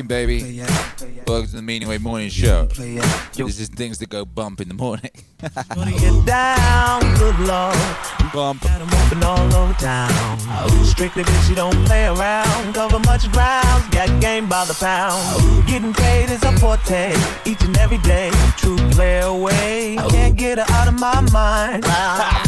Alright, what up? What's cracking, baby? Welcome to the Meaningwave Morning Show. This is things that go bump in the morning. Down, good lord. Bump. Got 'em open all over town. Strictly bitch, you don't play around. Cover much ground, got game by the pound. Getting paid is a forte, each and every day. True play away. Can't get her out of my mind. I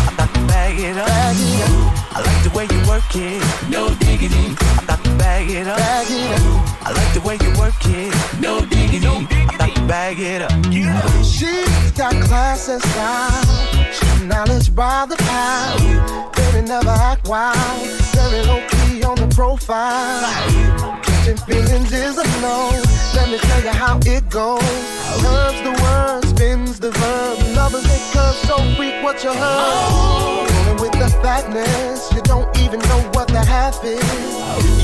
I got to bag it up. Bag it up. I like the way you work it, no diggity. I got to bag it up. Bag it up. I like the way you work it, no diggity. I got to bag it up. She's got class and style. She's knowledge by the pound. Baby never act wild. Very low key on the profile. Catching feelings is a no. Let me tell you how it goes. Curves the word, spins the verb. Lovers they curve so freak what you heard. Rolling with the fatness, you don't even know what the half is.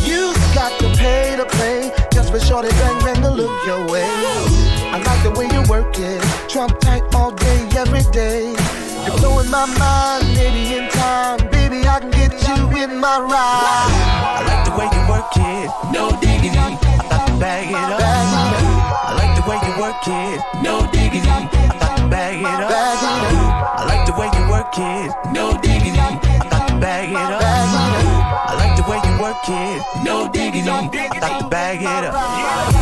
You got to pay to play just for shorty bang bang to look your way. I like the way you work it, trump tight all day, every day. You're blowing my mind, maybe in time, baby I can get you in my ride. I like the way you work it, no diggity. I got to bag it up. I like the way you work it, no diggity. I got to bag it up. I like the way you work it, no diggity. I got to bag it up. I like the way you work it, no diggity. I got to bag it up.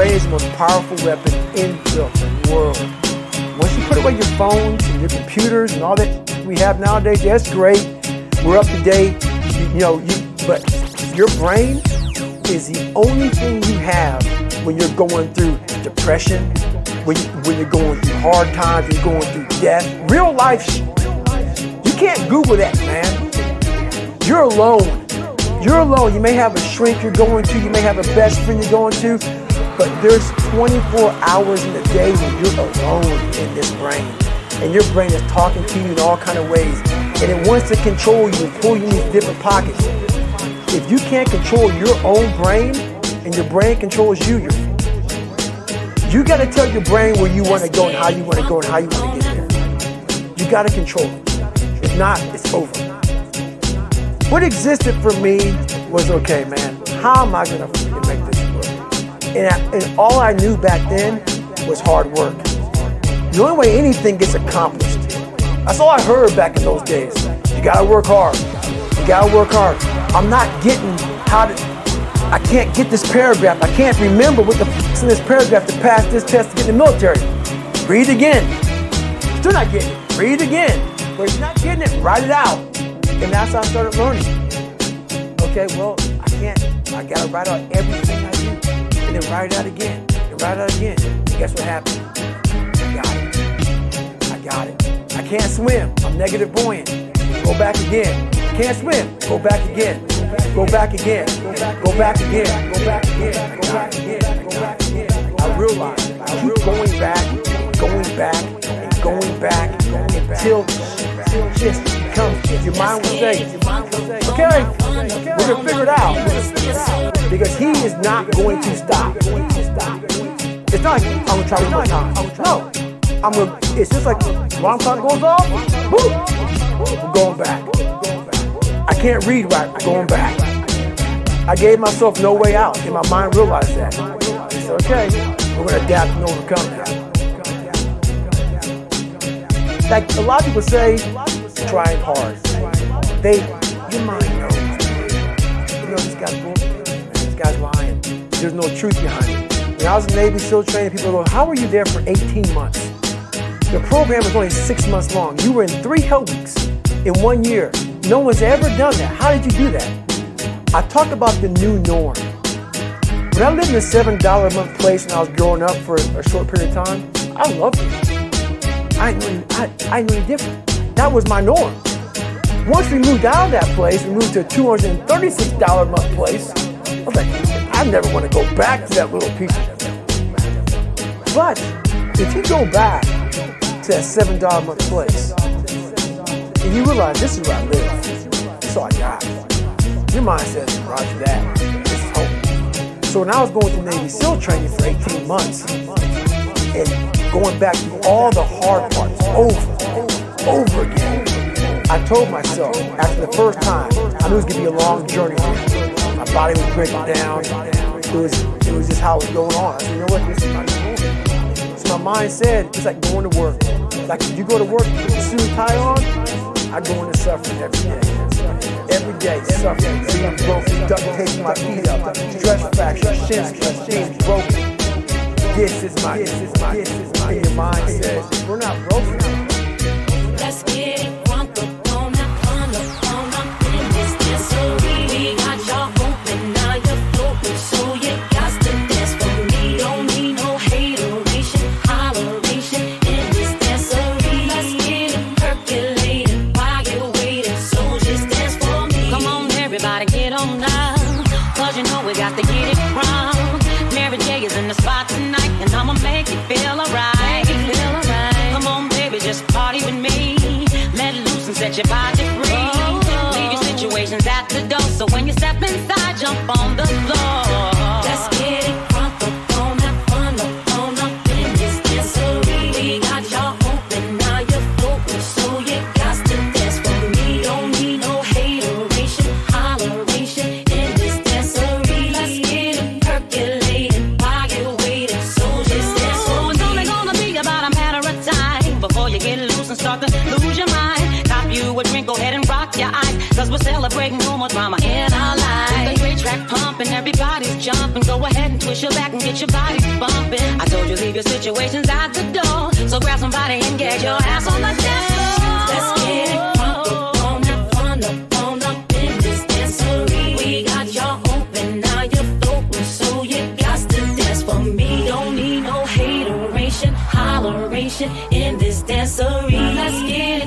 The most powerful weapon in the world. Once you put away your phones and your computers and all that we have nowadays, that's great. We're up to date. You, you know, you, but your brain is the only thing you have when you're going through depression, when, you, when you're going through hard times, you're going through death. Real life, you can't Google that, man. You're alone. You're alone. You may have a shrink you're going to, you may have a best friend you're going to, but there's 24 hours in the day when you're alone in this brain. And your brain is talking to you in all kind of ways. And it wants to control you and pull you in these different pockets. If you can't control your own brain and your brain controls you, you got to tell your brain where you want to go and how you want to go and how you want to get there. You got to control it. If not, it's over. What existed for me was okay, man. How am I this work? And, and all I knew back then was hard work. The only way anything gets accomplished. That's all I heard back in those days. You gotta work hard. You gotta work hard. I'm not getting how to. I can't get this paragraph. I can't remember what the f- in this paragraph to pass this test to get in the military. Read again. Still not getting it. Read again. But if you're not getting it, write it out. And that's how I started learning. Okay, well, I can't. I gotta write out everything I do. And then write it out again. And write it out again. And guess what happened? I got it. I got it. I can't swim. I'm negative buoyant. Go back again. Can't swim. Go back again. Go back again. Go back again. Go back again. Go back again. Go back again. I realize I keep going back, going back, and going back until just becomes. Your mind will say, "Okay, we're gonna figure it out." Because he is not going to stop. It's not like I'm gonna try one more time. No, I'm gonna. It's just like alarm clock goes off. Boop, we're going back. I can't read right. I'm going back. I gave myself no way out, and my mind realized that. It's okay, we're gonna adapt and overcome that. Like a lot of people say, trying hard. They, your mind knows. You know, this guy's bullshit. This guy's lying. There's no truth behind it. When I was in the Navy SEAL training, people go, how were you there for 18 months? The program was only six months long. You were in three hell weeks in one year. No one's ever done that. How did you do that? I talk about the new norm. When I lived in a $7 a month place and I was growing up for a short period of time, I loved it. I knew, I, I knew any different. That was my norm. Once we moved out of that place, we moved to a $236 a month place. I was like, I never want to go back to that little piece. But if you go back to that $7 a month place, and you realize this is where I live, all I got. Your mind says, Roger that. This is home. So when I was going through Navy SEAL training for 18 months and going back through all the hard parts over, over again, I told myself after the first time, I knew it was gonna be a long journey. My body was breaking down. It was, it was just how it was going on. Said, you know what, this is not. So my mind said, it's like going to work. Like if you go to work, put the suit tie on, I go into suffering every day. Every day, suffering, being broken, duct taping my feet up, stress fracture, shin being broken. This is my, this is my, this is my. And your mind says, we're not broken. Let's get Cause we're celebrating no more drama in our lives. The great track pumping, everybody's jumping. Go ahead and twist your back and get your body bumping. I told you leave your situations at the door. So grab somebody and get your ass on the dance floor. Let's get it up up in this dancery. We got y'all open, now so you got to dance for me. Don't need no hateration, holleration in this. Let's get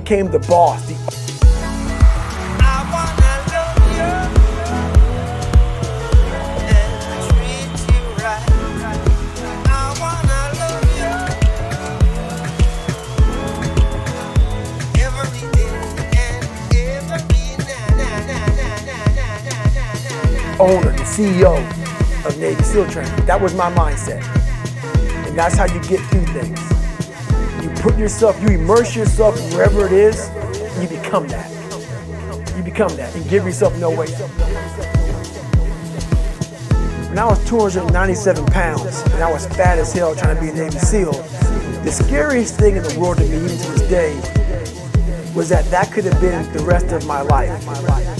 day and every night. owner, the CEO of Navy SEAL training. That was my mindset. And that's how you get through things put yourself, you immerse yourself wherever it is, you become that. You become that. And give yourself no weight. When I was 297 pounds and I was fat as hell trying to be a Navy SEAL, the scariest thing in the world to me, even to this day, was that that could have been the rest of my life. My life.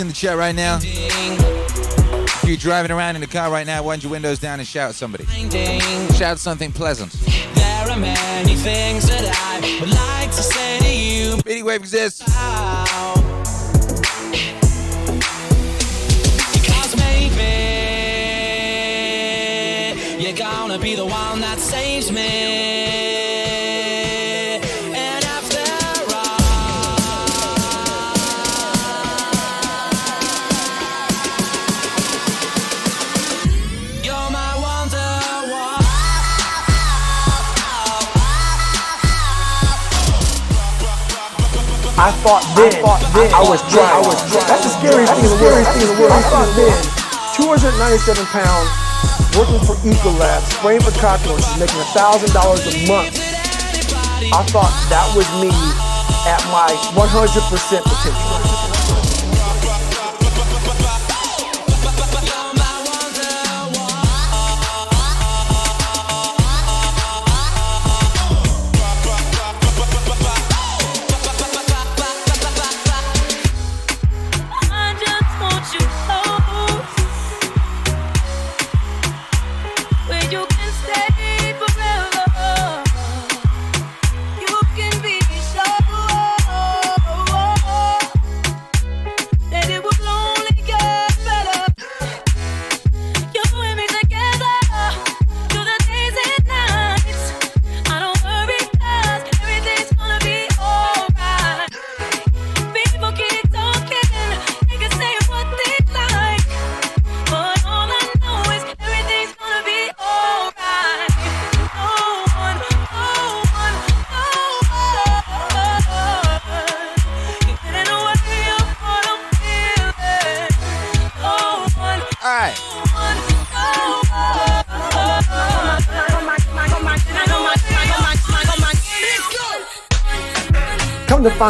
in the chat right now. If you're driving around in the car right now, wind your windows down and shout at somebody. Shout something pleasant. There are many things that I would like to say to you. Speedy Wave exists. Because maybe you're gonna be the one that saves me. I thought then, I, thought then, I, was dry. I was. That's the scariest thing the world. Thing in the world. I thought then. 297 pounds, working for Ecolab, spraying for cockroaches, making $1,000 a month. I thought that was me at my 100% potential.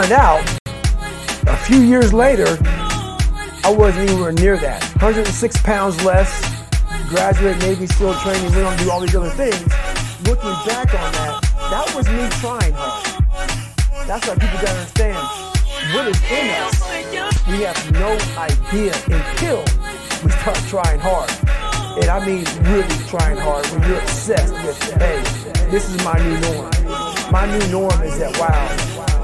found out a few years later, I wasn't anywhere near that. 106 pounds less, graduate Navy SEAL training, We don't do all these other things. Looking back on that, that was me trying hard. That's why people gotta understand what is in us. We have no idea until we start trying hard. And I mean really trying hard when you're obsessed with, hey, this is my new norm. My new norm is that, wow,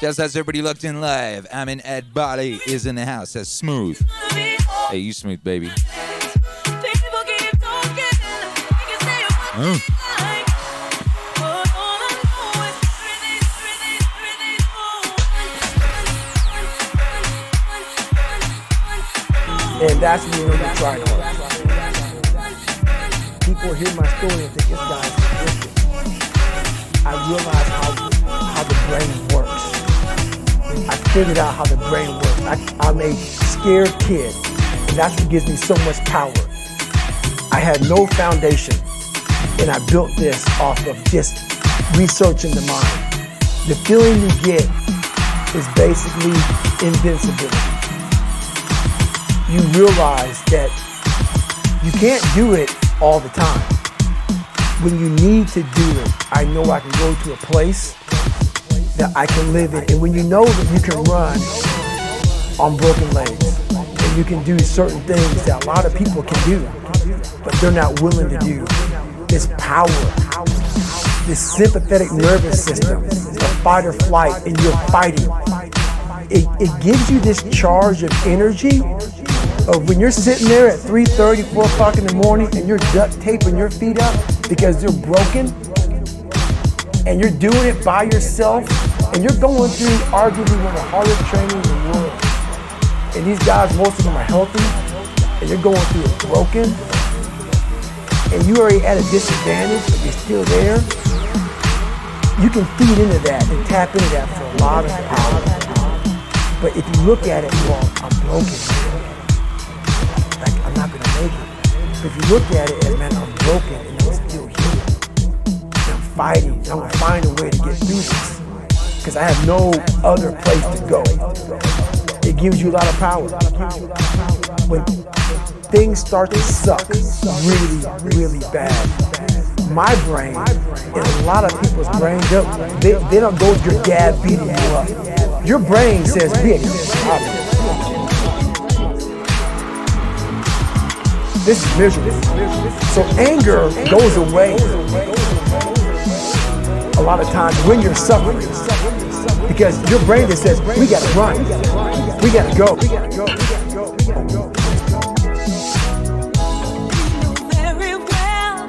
Just as everybody looked in live. I'm Ed Body is in the house. That's smooth. Hey, you smooth, baby. Oh. And that's me on the tripod. People hear my story and think this guy's I realize how, how the brain works. I figured out how the brain works. I, I'm a scared kid, and that's what gives me so much power. I had no foundation, and I built this off of just researching the mind. The feeling you get is basically invincibility. You realize that you can't do it all the time. When you need to do it, I know I can go to a place that I can live in. And when you know that you can run on broken legs and you can do certain things that a lot of people can do, but they're not willing to do, this power, this sympathetic nervous system, the fight or flight, and you're fighting. It, it gives you this charge of energy of when you're sitting there at 3.30, 4 o'clock in the morning and you're duct taping your feet up because they're broken and you're doing it by yourself and you're going through arguably one of the hardest training in the world. And these guys, most of them are healthy and you're going through it broken and you already at a disadvantage, but you're still there. You can feed into that and tap into that for a lot of power. But if you look at it, well, I'm broken. Like I'm not gonna make it. But if you look at it as man, I'm broken and I'm still here. And I'm fighting. And I'm gonna find a way to get through this. Because I have no other place to go. It gives you a lot of power. When things start to suck really, really bad, my brain and a lot of people's brain, they'll- they, they don't go to your dad beating you up. Your brain says, ain't a problem. This is miserable. So anger goes away a lot of times when you're suffering because your brain just says, we gotta run. We gotta go. very well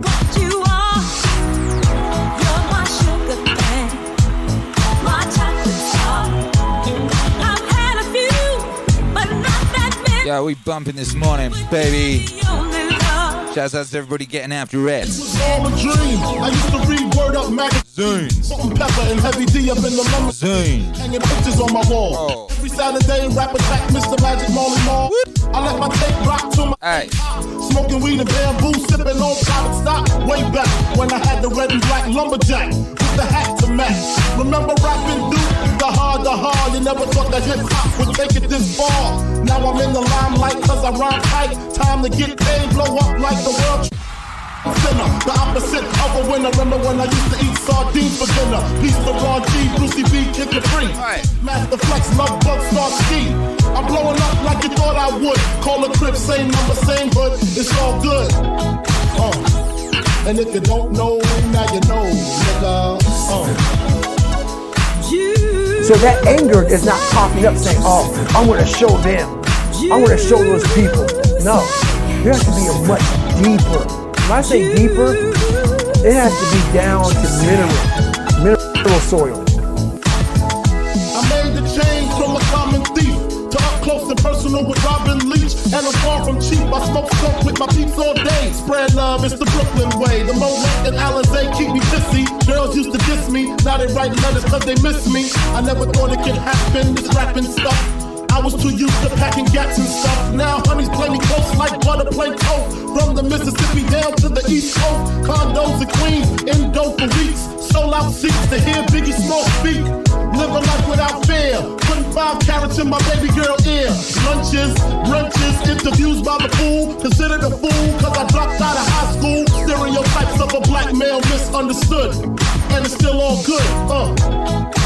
what you are. You're my sugar thing, my chocolate star. I've had a few, but not. Yeah, we bumping this morning, baby. Shouts out to everybody getting after it. All a dream. I used to read Word Up magazine. Salt and Pepa and heavy D up in the lumber. Hanging pictures on my wall. Oh. Every Saturday, rap attack, Mr. Magic Marley Marl. I let my tape rock to my Hey. Smoking weed and bamboo, sipping on private stock. Way back when I had the red and black lumberjack with the hat to match. Remember rapping Duke? The hard, the hard. You never thought that hip hop would take it this far. Now I'm in the limelight cause I rhyme tight. Time to get paid, blow up like the world. Sinner, the opposite of a winner. Remember when I used to eat sardines for dinner? Peace to Ron G, Brucey B, Kid Capri. Right. Master Flex, Love Bug, Starski. I'm blowing up like you thought I would. Call a crib, same number, same hood. It's all good. Uh. And if you don't know, now you know, nigga. Uh. So that anger is not popping up saying, oh, I'm gonna show them. I'm gonna show those people. No, there has to be a much deeper. When I say deeper, it has to be down to mineral, mineral soil. I made the change from a common thief to up close and personal with Robin Leach. And I'm far from cheap. I smoke skunk with my peeps all day. Spread love, it's the Brooklyn way. The Moet and Alizé keep me pissy. Girls used to diss me. Now they write letters cause they miss me. I never thought it could happen, this rapping stuff. I was too used to packing gats and stuff. Now honey's plenty close like butter play toast. From the Mississippi down to the East Coast. Condos in Queens, indo for weeks. Sold out seats to hear Biggie Small speak. Live a life without fear. Putting five karats in my baby girl ear. Lunches, brunches, interviews by the fool. Considered a fool cause I dropped out of high school. Stereotypes of a black male misunderstood. And it's still all good. Uh.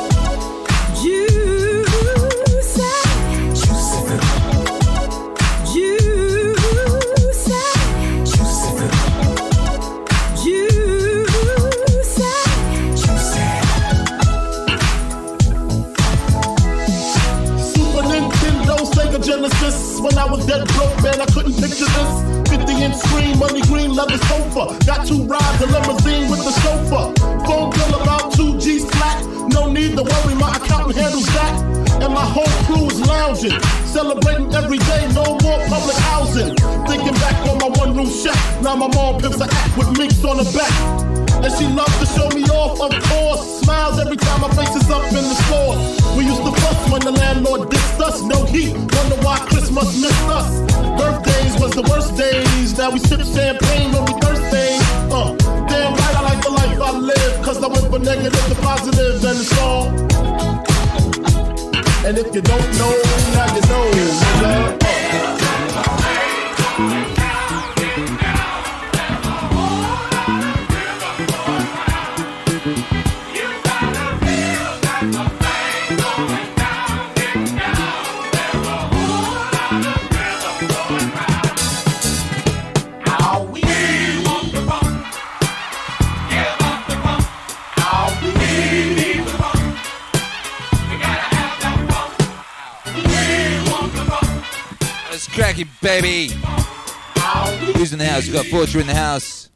Fortune in the house.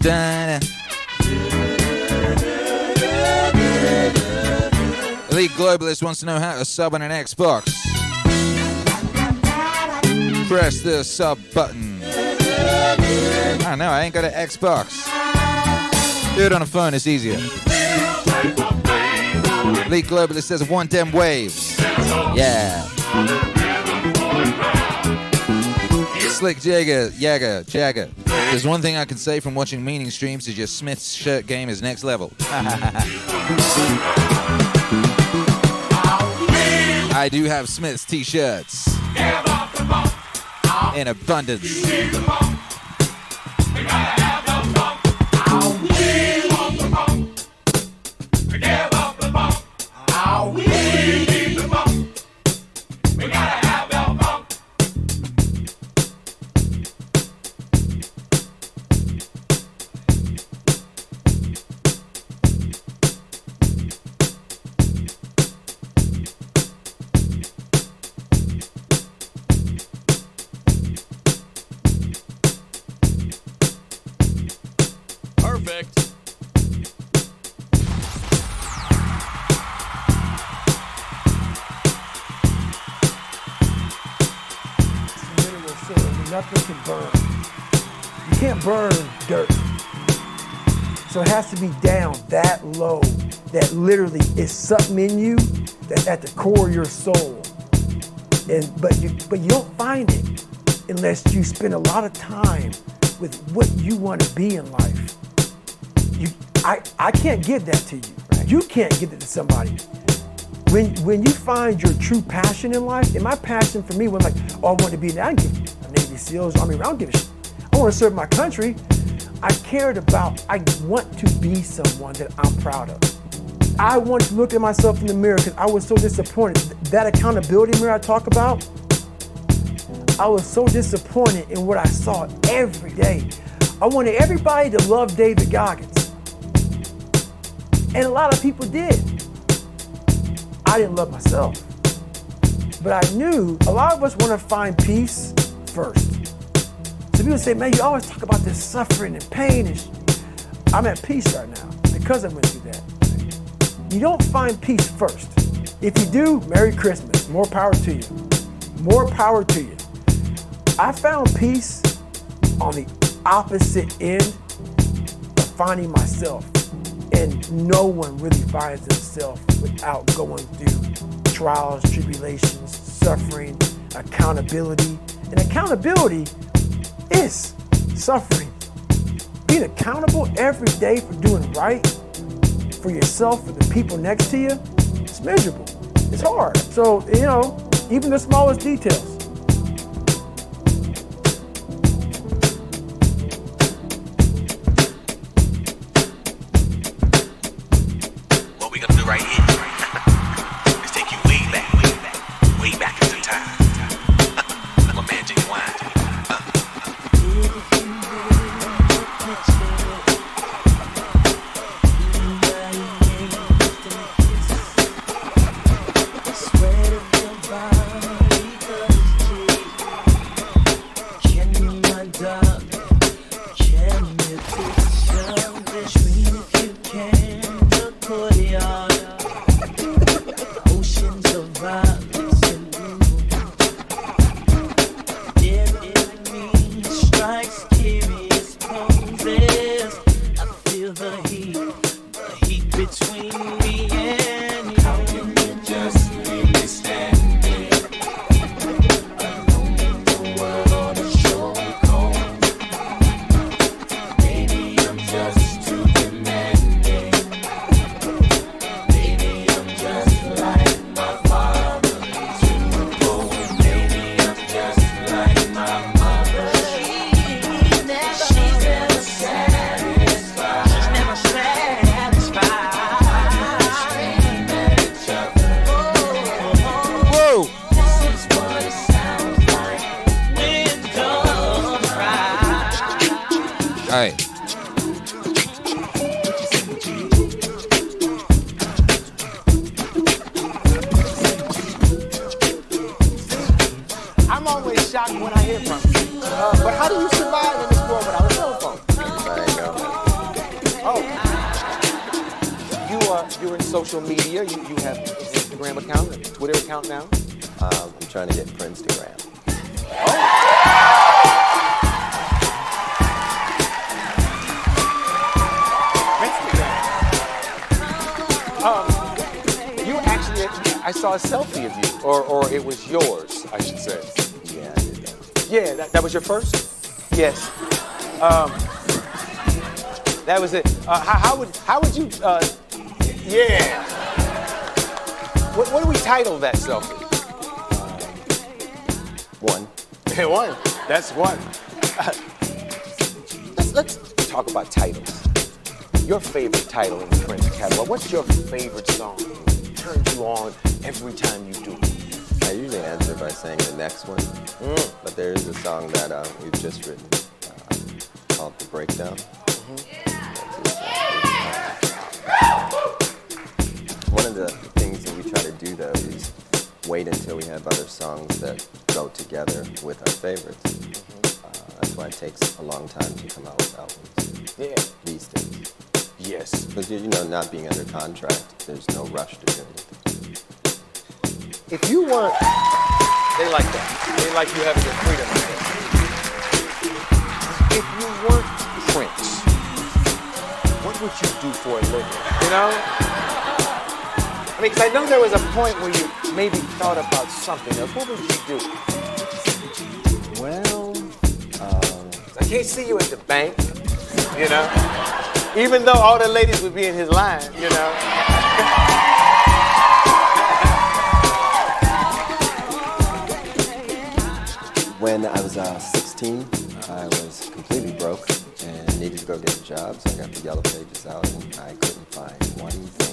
Da. Elite Globalist wants to know how to sub on an Xbox. Press the sub button. I know, I ain't got an Xbox. Do it on a phone, it's easier. Elite Globalist says one damn waves. Yeah. Slick Jagger, Jagger, Jagger. There's one thing I can say from watching meaning streams is your Smith's shirt game is next level. I do have Smith's t-shirts in abundance. Is something in you that's at the core of your soul. And but you but you don't find it unless you spend a lot of time with what you want to be in life. You I I can't give that to you. You can't give it to somebody when when you find your true passion in life, and my passion for me was like, oh, I want to be, I don't give Navy SEALs, Army, I don't give a shit. I want to serve my country. I cared about, I want to be someone that I'm proud of. I want to look at myself in the mirror because I was so disappointed. That accountability mirror I talk about, I was so disappointed in what I saw every day. I wanted everybody to love David Goggins. And a lot of people did. I didn't love myself. But I knew a lot of us want to find peace first. So people say, man, you always talk about this suffering and pain. And sh-. I'm at peace right now because I went through that. You don't find peace first. If you do, Merry Christmas. More power to you. More power to you. I found peace on the opposite end of finding myself. And no one really finds themselves without going through trials, tribulations, suffering, accountability. And accountability is suffering. Being accountable every day for doing right for yourself, for the people next to you, it's miserable. It's hard. So, you know, even the smallest details. Title that selfie? One. Hey, one. That's one. let's, let's talk about titles. Your favorite title in the Prince catalog. What's your favorite song? Turns you on every time you do it. I usually answer by saying the next one, but there is a song that uh, we've just written uh, called "The Breakdown." One of the do though is wait until we have other songs that go together with our favorites. Uh, that's why it takes a long time to come out with albums Yeah. these days. Yes. Because you know, not being under contract, there's no rush to do anything. If you weren't, they like that. They like you having your freedom. If you weren't Prince, what would you do for a living? You know? I mean, because I know there was a point where you maybe thought about something else. What would you do? Well, um, I can't see you at the bank, you know? Even though all the ladies would be in his line, you know? when I was uh, 16, I was completely broke and needed to go get a job, so I got the yellow pages out and I couldn't find one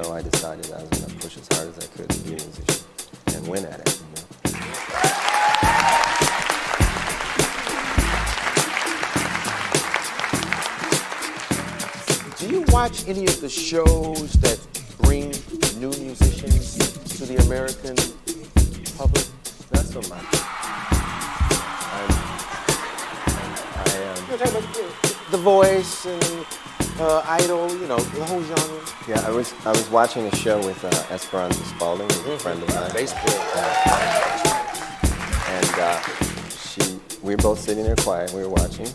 So I decided I was going to push as hard as I could to be a musician and win at it. You know? Do you watch any of the shows that bring new musicians to the American public? Not so much. I'm, I, um, You're talking the- The Voice and uh, Idol, you know, the whole genre. yeah, I was I was watching a show with uh, Esperanza Spalding, who's a friend of mine. Baseball. And uh, she, we were both sitting there quiet. We were watching.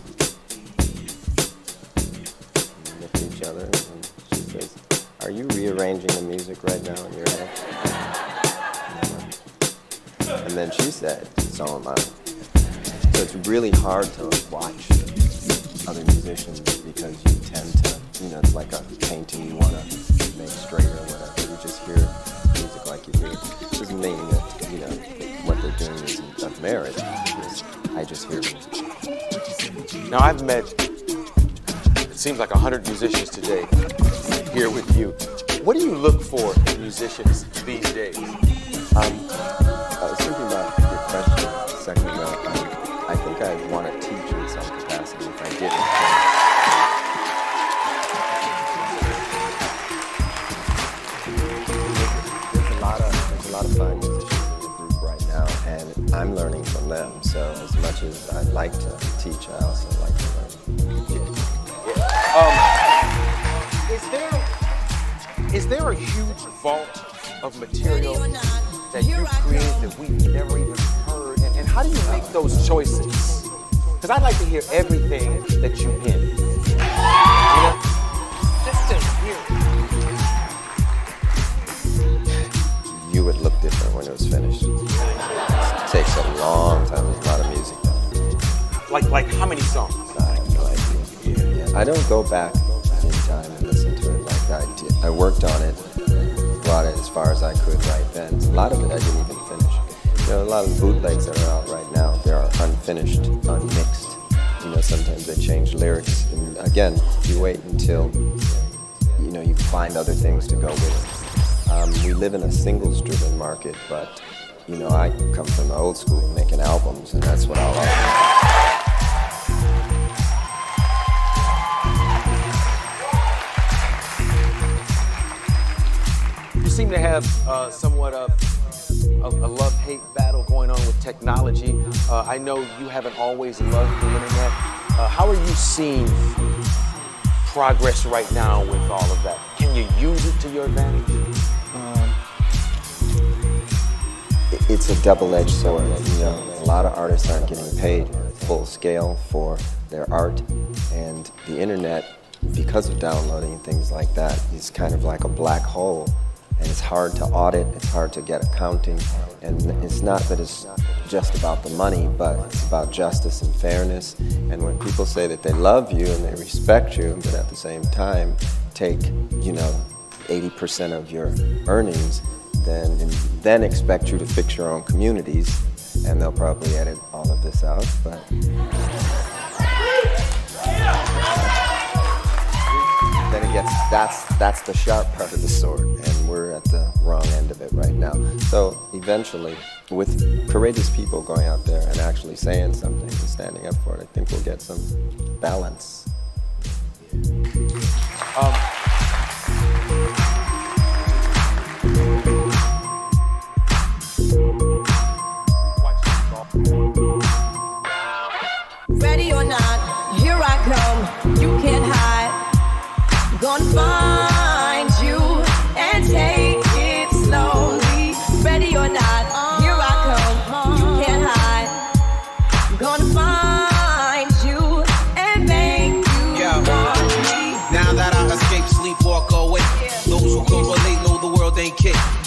We looked at each other, and she says, "Are you rearranging the music right now in your head?" And then she said, "So am I." So it's really hard to watch other musicians because you tend to, you know, it's like a painting you want to make straight or whatever. You just hear music like you hear. it. Doesn't mean that, you know, what they're doing isn't of merit. Just- I just hear music. Now, I've met, it seems like 100 musicians today here with you. What do you look for in musicians these days? Um, I was thinking about your question a second ago. I think I'd want to teach in some capacity if I didn't. There's a lot of there's a lot of fine musicians in the group right now, and I'm learning from them. So as much as I'd like to teach, I also like to learn. Um, is there is there a huge vault of material that you create that we've never even heard? And, and how do you make those choices? Because I'd like to hear everything that you pen. You know? Just to hear. You would look different when it was finished. It takes a long time. There's a lot of music. Like like how many songs? I have no idea. Yeah, I don't go back in time and listen to it like I did. I worked on it, and brought it as far as I could right then. A lot of it I didn't even. There are a lot of bootlegs that are out right now, they are unfinished, unmixed. You know, sometimes they change lyrics. And again, you wait until, you know, you find other things to go with. Um, we live in a singles-driven market, but, you know, I come from the old school making albums, and that's what I like. You seem to have uh, somewhat of a, a love-hate battle going on with technology. Uh, I know you haven't always loved the internet. Uh, how are you seeing progress right now with all of that? Can you use it to your advantage? it- it's a double-edged sword. You know, a lot of artists aren't getting paid full scale for their art, and the internet, because of downloading and things like that, is kind of like a black hole, and it's hard to audit. It's hard to get accounting, and it's not that it's just about the money, but it's about justice and fairness. And when people say that they love you and they respect you, but at the same time take, you know, 80% of your earnings, then then expect you to fix your own communities, and they'll probably edit all of this out. But then it gets that's that's the sharp part of the sword, wrong end of it right now. So eventually, with courageous people going out there and actually saying something and standing up for it, I think we'll get some balance. Um,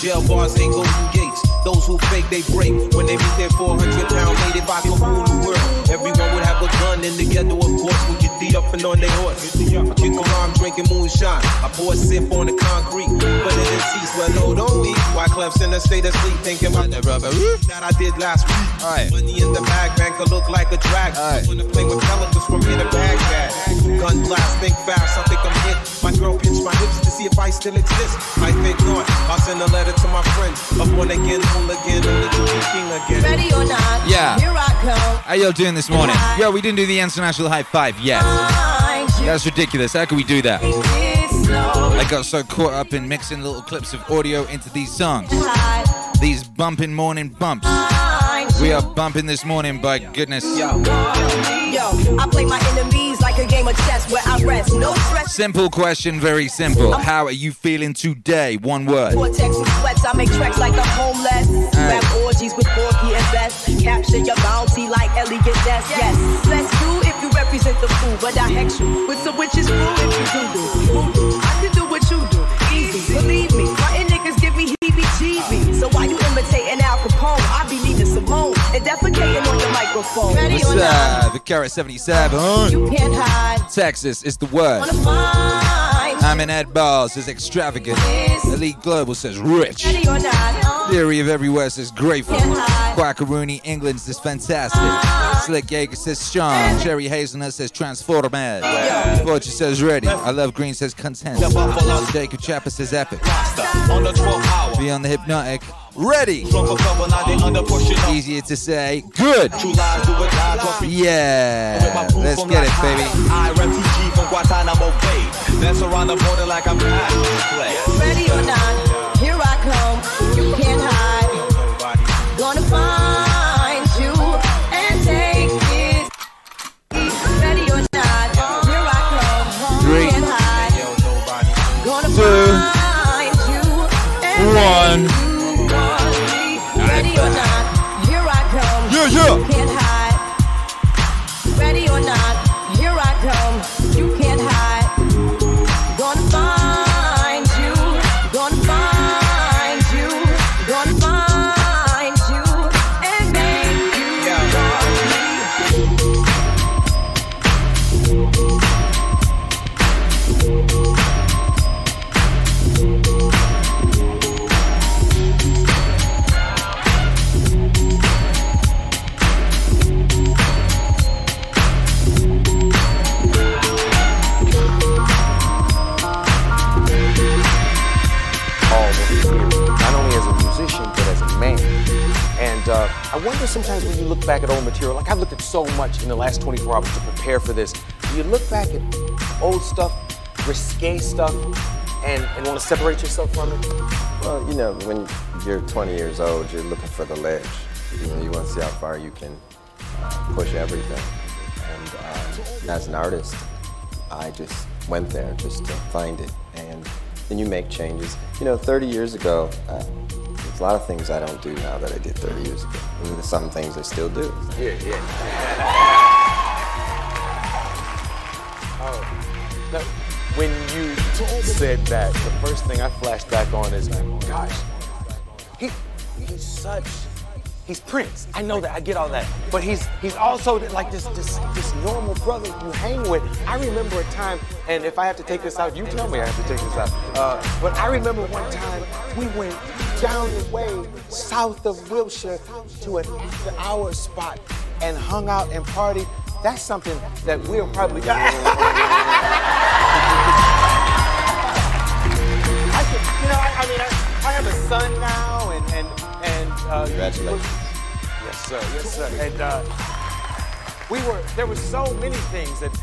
Jail bars ain't gates. Those who fake, they break. When they meet their 400 pound lady, if I could rule the world, everyone would have a gun in the ghetto, of course. We get the up and on their horse. I kick alarm, drinking moonshine. I pour a sip on the concrete. But it is cease, well, no, don't we? Wyclef's in a state of sleep, thinking about the rubber that I did last week. Money in the bag, banker look like a drag. I wanna play with pelicans from here to Baghdad. Gun blast, think fast, I think I'm hit. My girl pinched my hips to see if I still exist. I think not. I'll send a letter to my friends. Up on again, hooligan, to be king again. Ready or not, Yeah. here I come. How y'all doing this morning? Yo, we didn't do the international high five yet. That's ridiculous. How can we do that? I got so caught up in mixing little clips of audio into these songs. These bumping morning bumps. We are bumping this morning, by goodness. Yo, I play my enemies like a game of chess where I rest. No stress. Simple question, very simple. How are you feeling today? One word. Vortex and sweats, I make tracks like I'm homeless. Alright. Rap orgies with Porgy and Bess. Capture your bounty like Eliot Ness. Yes, let's do if you represent the fool, but I hex you with some witches brew if you do do. Carrot 77. You can't hide. Texas is the word. I'm in Ed Balls says extravagant. Elite Global says rich. ready or not? Theory of Everywhere says grateful. Quackaroony England says fantastic. Ah. Slick Yeager says strong. Cherry Hazelnut says transformed. Fortune says ready. I love Green says content. Jacob Chapper says epic. On the 12th hour. Beyond the Hypnotic. Ready. Drunk cover, now they under pushing up. Easier to say. Good. True lies do or die, dropping Yeah. Let's get it, baby. I refugee from Guantanamo Bay. Dance around the border like I'm passion play. Ready or not, here I come. You can't hide. Gonna find you and take it. Ready or not, here I come. Three, can't hide. Gonna two, find you and one. make you I wonder sometimes when you look back at old material, like I've looked at so much in the last 24 hours to prepare for this, you look back at old stuff, risque stuff, and, and want to separate yourself from it? Well, you know, when you're 20 years old, you're looking for the ledge. You know, you want to see how far you can uh, push everything. And uh, as an artist, I just went there just to find it. And then you make changes. You know, 30 years ago, uh, a lot of things I don't do now that I did 30 years ago. And some things I still do. Yeah, yeah. Oh, when you said that, the first thing I flashed back on is, gosh, he, he's such, he's Prince. I know that, I get all that. But he's he's also like this this this normal brother you hang with. I remember a time, and if I have to take this out, you tell me I have to take this out. Uh, but I remember one time we went down the way south of Wilshire to an after hour spot and hung out and party. That's something that we'll probably. I could, you know, I, I mean, I, I have a son now, and and and. Uh, Congratulations. Yes, sir. Yes, sir. And uh, we were there were so many things that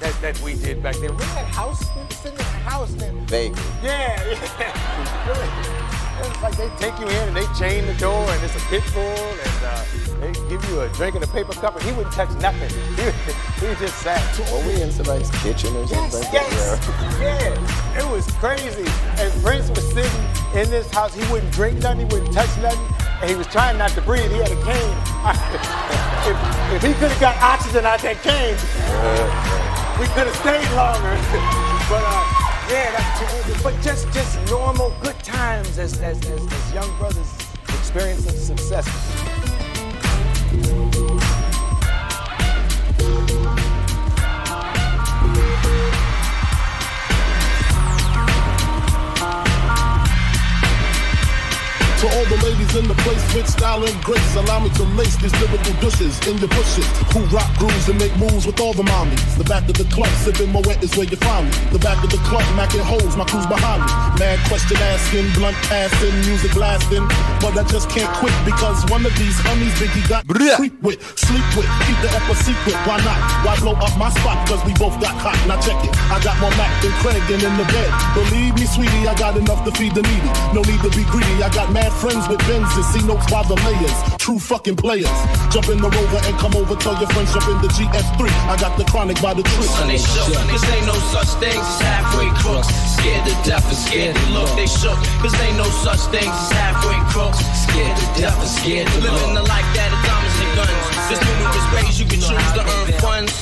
that, that we did back then. Remember that house? We were sitting in a house then. Vaguely. Yeah, yeah. It's like they take you in and they chain the door and it's a pit bull and uh, they give you a drink in a paper cup and he wouldn't touch nothing. He, he just sat. Were we in somebody's kitchen or Yes, something? yes, yeah. It was crazy. And Prince was sitting in this house. He wouldn't drink nothing. He wouldn't touch nothing. And he was trying not to breathe. He had a cane. if, if he could have got oxygen out that cane, we could have stayed longer. but uh, yeah, that's, but just just normal good times as as, as, as young brothers experiencing success. To all the ladies in the place with style and grace, allow me to lace these lyrical douches in your bushes. Who rock grooves and make moves with all the mommies. The back of the club, sipping Moet is where you find me. The back of the club, macking holes, my crew's behind me. Mad question asking, blunt passing, music blasting. But I just can't quit because one of these homies Biggie got creep with, sleep with, keep the upper secret. Why not? Why blow up my spot? Cause we both got hot. Now check it. I got more Mac than Craig and in the bed. Believe me, sweetie, I got enough to feed the needy. No need to be greedy. I got mad friends with Benzes, see notes by the layers. True fucking players. Jump in the rover and come over. Tell your friends jump in the GS3. I got the chronic by the tree. Son, they shook, cause ain't no such things as halfway crooks. Scared to death and scared to look. They shook, cause ain't no such things as halfway crooks. Scared to death and scared to look. Living the life that is diamonds and guns. There's numerous ways you can choose to earn funds.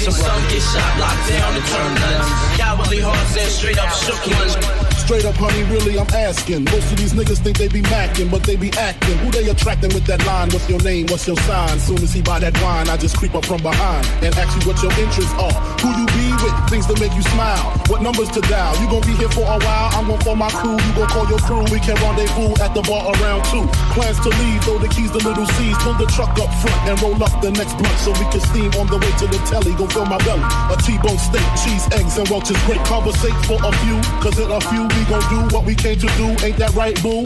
Some some get shot, locked down, and turn nuns. Cowardly hearts and straight up shook ones. Straight up, honey, really, I'm asking. Most of these niggas think they be macking, but they be acting. Who they attracting with that line? What's your name? What's your sign? Soon as he buy that wine, I just creep up from behind and ask you what your interests are. Who you be with? Things that make you smile. What numbers to dial? You gon' be here for a while. I'm gon' call my crew. You gon' call your crew. We can rendezvous at the bar around two. Plans to leave, throw the keys to Lil' Cease. Pull the truck up front and roll up the next blunt so we can steam on the way to the telly. Go fill my belly. A T-bone steak, cheese, eggs, and Welch's great. Conversate for a few, cause in a few we gon' do what we came to do. Ain't that right, boo?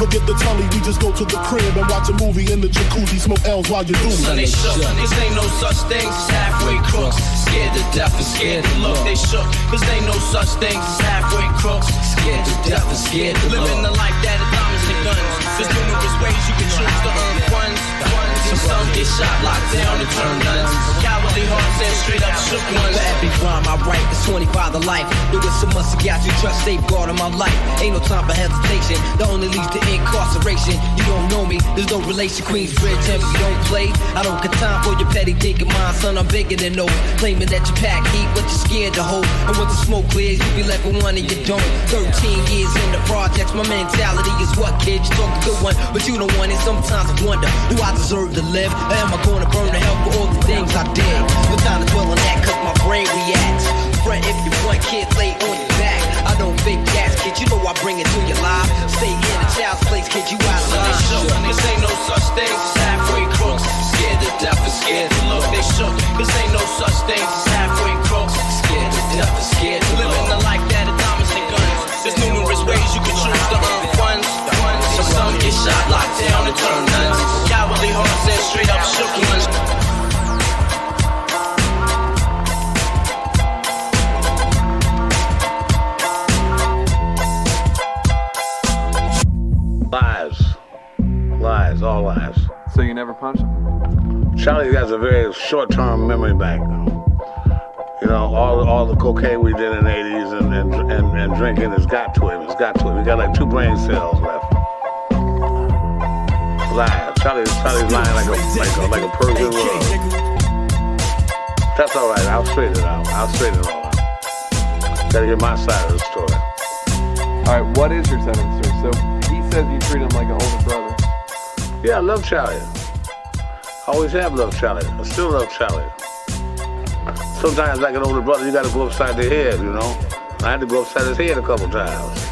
Forget the telly, we just go to the crib and watch a movie in the jacuzzi, smoke L's while you do Son, they shook, cause ain't no such things as halfway crooks. Scared to death and scared to look. They shook, cause ain't no such things as halfway crooks. Scared to death and scared to look. Living the life that is diamonds and guns. There's numerous ways you can choose to earn funds. Some some get shot, locked down, and turn nuns. Cowardly hearts and straight up shook ones. For every rhyme I write, it's 25 to life. There is so much got you trust safeguarding my life. Ain't no time for hesitation. The only leads to incarceration. You don't know me, there's no relation. Queensbridge, and you don't play. I don't got time for your petty thinking, mind, son. I'm bigger than those. Claiming that you pack heat, but you're scared to hold. And when the smoke clears, you be left with one and you don't. 13 years in the projects, my mentality is what, kid? You talk a good one, but you don't want it. Sometimes I wonder, do I deserve to live? Or am I gonna burn to hell for all the things I did? Time to dwell on that, cause my brain reacts. Front if you want, kid, lay on your back. I don't fake gas, kid, you know I bring it to your life. Stay in a child's place, kid, you out of Son, they line. cause ain't no such things as halfway crooks. Scared to death and scared to look. They shook, cause ain't no such things as halfway crooks. Scared to death and scared to look. Living the life that is diamonds and guns. There's numerous ways you can choose to earn funds. Some some get shot, locked down, and turn nuns homestead lies, all lies. So you never punch him? Charlie has a very short-term memory back. You know, all all the cocaine we did in the '80s and and and, drinking has got to him. It's got to him. He got like two brain cells left. Lying. Charlie, Charlie's lying like a like a like a Persian rug. That's all right. I'll straighten it out. I'll straighten it all out. Gotta get my side of the story. All right, what is your side of the story? So he says you treat him like an older brother. Yeah, I love Charlie. I Always have loved Charlie. I still love Charlie. Sometimes, like an older brother, you got to go upside the head, you know. I had to go upside his head a couple times.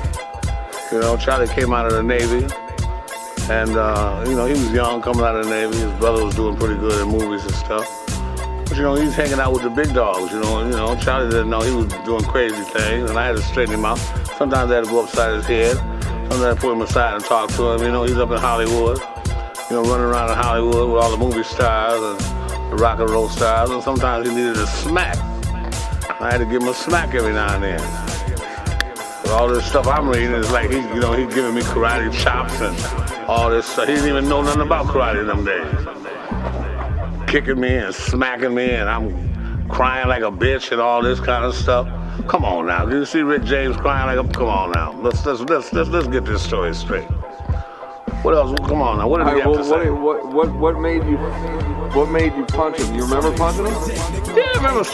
You know, Charlie came out of the Navy, and uh, you know he was young coming out of the Navy. His brother was doing pretty good in movies and stuff. But you know, he was hanging out with the big dogs. You know, you know, Charlie didn't know he was doing crazy things, and I had to straighten him out. Sometimes I had to go upside his head. Sometimes I put him aside and talk to him. You know, he's up in Hollywood. You know, running around in Hollywood with all the movie stars and the rock and roll stars, and sometimes he needed a smack. I had to give him a smack every now and then. All this stuff I'm reading is like he, you know, he's giving me karate chops and all this stuff. He didn't even know nothing about karate them days. Kicking me and smacking me, and I'm crying like a bitch and all this kind of stuff. Come on now, Did you see Rick James crying like a? Come on now, let's let's let's let's, let's get this story straight. What else? Come on now, what did right, well, to say? what, what, what, what made you, what made you punch him? You remember punching him? Yeah, I remember.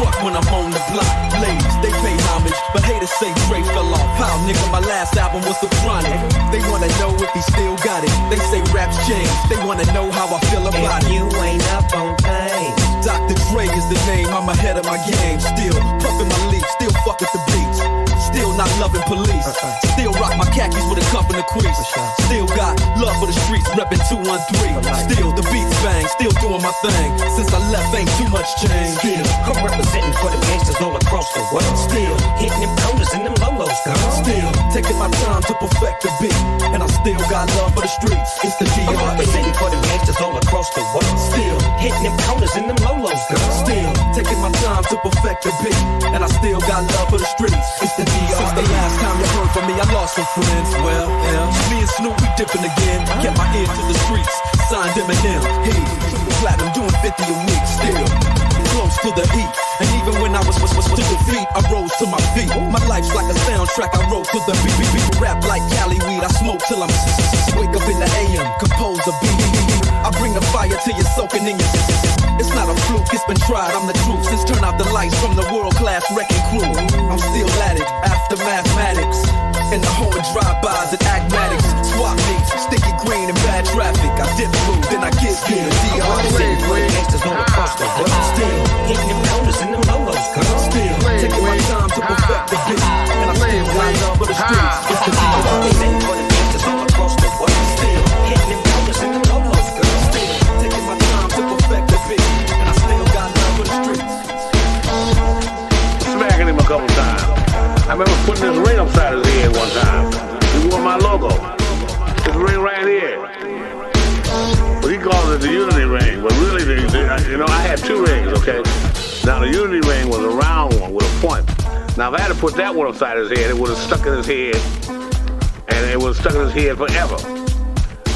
Truck when I'm on the block. Ladies, they pay homage, but haters say Dre fell off. How, nigga, my last album was The Chronic. They wanna know if he still got it. They say raps change. They wanna know how I feel about it. You ain't up on things. Dr. Dre is the name. I'm ahead of my game. Still puffin' my leaf. Still fuck with the beats. Still not loving police. Still rock my khakis with a cup and a crease. Still got love for the streets, reppin' 213. Still the beats bang, still doing my thing. Since I left, ain't too much change. Still, I'm representing for the gangsters all across the world. Still hitting them corners and them lolos, girl. Still taking my time to perfect the beat, and I still got love for the streets. It's the DR. I'm representing for the gangsters all across the world. Still hitting them corners and them lolos, girl. Still taking my time to perfect the beat, and I still got love for the streets. It's the DR. Since the last time you heard from me, I lost some friends. Well, yeah, me and Snoop we dipping again. Kept my ear to the streets, signed Eminem. Hey, platinum doing 50 a week still. Close to the heat, and even when I was, was, was to defeat, I rose to my feet. My life's like a soundtrack, I wrote to the beat. beat, beat. Rap like Cali weed, I smoke till I'm wake up in the AM, compose a beat. I bring the fire till you're soaking in your. It's not a fluke, it's been tried, I'm the truth. Since turn out the lights from the World Class Wreckin' Cru, I'm still at it after mathematics. In the home of drive-bys and acmatics, swap meets, sticky green and bad traffic. I dip through, then I get through the DR. Gangsters all across the world. Still hitting them corners and them lolos, girl. Still taking my time to perfect the beat, and I still got love for the streets. It's the DR. Representing for the gangsters all across the world. Still hitting them corners and them lolos, girl. Still taking my time to perfect the beat, and I still got love for the streets. smacking him a couple times. I remember putting this ring upside his head one time. He wore my logo. This ring right here. But he called it the Unity ring. But really, the, the, you know, I had two rings, okay? Now, the Unity ring was a round one with a point. Now, if I had to put that one upside his head, it would have stuck in his head. And it would have stuck in his head forever.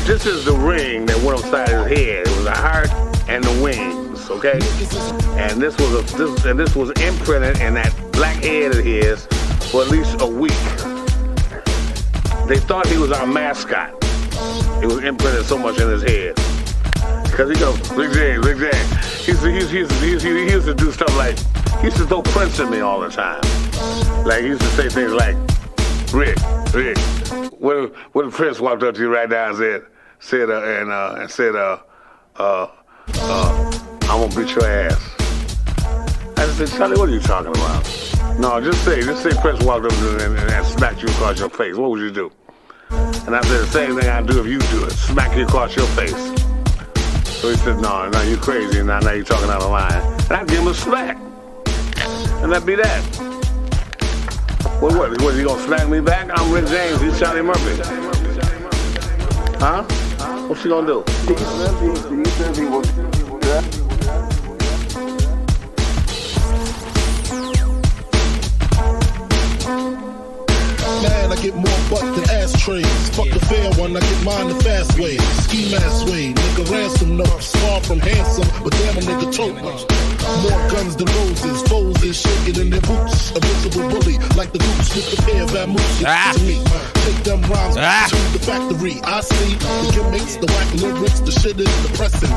This is the ring that went upside his head. It was a heart and the wings, okay? And this was a this and this was imprinted in that black head of his for at least a week. They thought he was our mascot. It was imprinted so much in his head. Cause he goes, Rick James, Rick James. He used, to, he, used to, he, used to, he used to do stuff like, he used to throw Prince at me all the time. Like he used to say things like, Rick, Rick, what if, what if Prince walked up to you right now and said, said, uh, and, uh, and said, uh, uh, uh, I'm gonna beat your ass. I said, Charlie, what are you talking about? No, just say, just say Prince walked up to and, and, and smacked you across your face. What would you do? And I said, the same thing I'd do if you do it. Smack you across your face. So he said, no, no, you're crazy. Now, now you're talking out of line. And I'd give him a smack. And that'd be that. What, what, what, you gonna smack me back? I'm Rick James, he's Charlie Murphy. Huh? What's she gonna do? Get more butt than ashtrays. Fuck the fair one, I get mine the fast way. Ski mask way, nigga ransom notes. Far from handsome, but damn a nigga tote. More guns than roses, foes is shaking in their boots. A visible bully, like the dukes with the pair of Vamoose. Ah. To me, take them rhymes ah. to the factory. I see the gimmicks, the whack lyrics, the shit is depressing.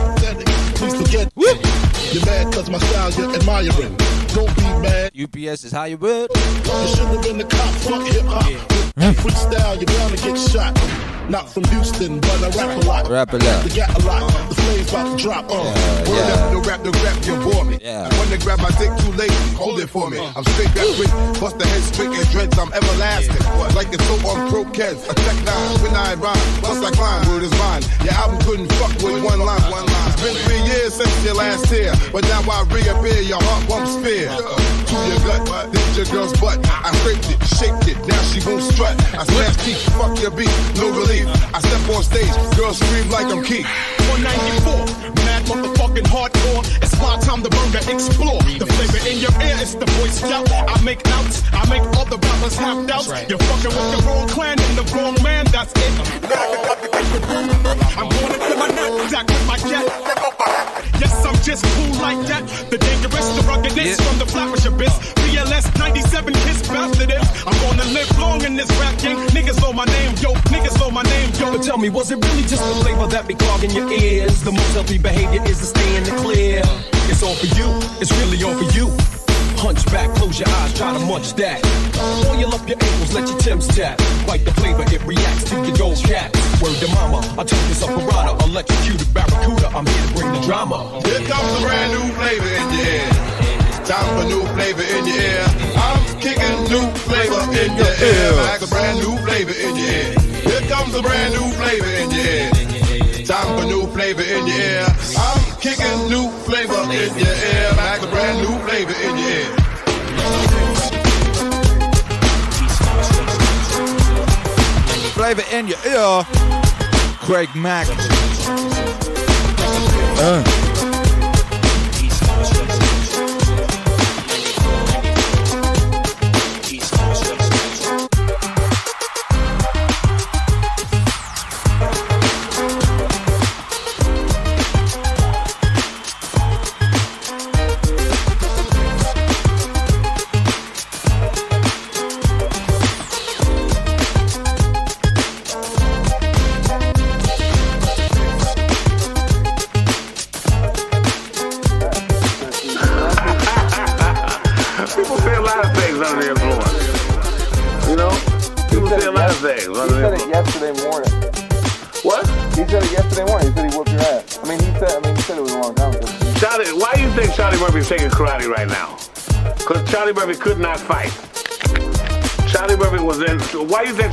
Please forget. You're mad cause my style you're admiring. Don't be mad. UPS is Hollywood. You should have been the cop, fuck hip hop. Freestyle, you're bound to get shot. Not from Houston, but I rap a lot. Rap a lot. The gat a lot. The flames about to drop. Uh. Word up, no rap, no rap, you bore me. Yeah. When they grab my dick too late, hold it for me. I'm straight that quick, bust the head straight and dreads, I'm everlasting. Like the toe on a tech nine, when I rhyme, plus I climb, word is mine. Your album couldn't fuck with one line, one line. It's been three years since your last tear, but now I reappear, your heart won't spear. To your gut, this your girl's butt. I scraped it, shaped it, now she won't strut. I smash teeth, fuck your beat, no relief. I step on stage, girls scream like I'm Keith. 194, mad motherfucking hardcore. It's my time to burn to explore. The flavor in your ear is the voice Scout. I make outs, I make all the rappers have doubts. You're fucking with the wrong clan and the wrong man, that's it. I'm gonna get my knapsack with my jet. Yes, I'm just cool like that. The dangerous, the ruggedness from the flowers abyss. BLS 97 kiss bastard is. I'm gonna live long in this rap game. Niggas know my name, yo. Niggas know my name, yo. But tell me, was it really just the flavor that be clogging your ears? The most healthy behavior is to stay in the clear. It's all for you, it's really all for you. Hunch back, close your eyes, try to munch that. Oil up your ankles, let your Tim's tap. Bite the flavor, it reacts to your gold cat. Word to mama, I took this up piranha, electrocuted barracuda. I'm here to bring the drama. Here comes a brand new flavor in your ear. Time for new flavor in your ear. I'm kicking new flavor in your ear. Like a brand new flavor in your ear. Here comes a brand new flavor in your ear. Time for new flavor in your ear. I'm kicking new flavor in your ear. Like a brand new flavor in your ear. Flavor in your ear. Craig Mack.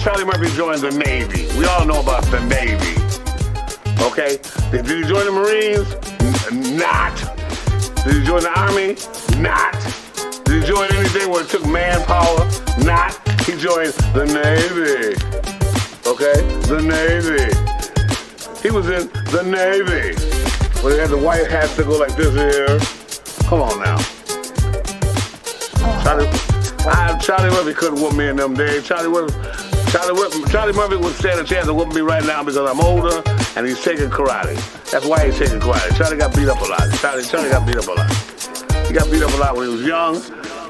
Charlie Murphy joined the Navy? We all know about the Navy. Okay? Did, he join the Marines? N- not. Did he join the Army? Not. Did he join anything where it took manpower? Not. He joined the Navy. Okay? The Navy. He was in the Navy. Where they had the white hats that go like this here. Come on now. Charlie, I, Charlie Murphy couldn't whoop me in them days. Charlie Murphy, Charlie, Charlie Murphy would stand a chance to whoop me right now because I'm older and he's taking karate. That's why he's taking karate. Charlie got beat up a lot. Charlie, Charlie got beat up a lot. He got beat up a lot when he was young,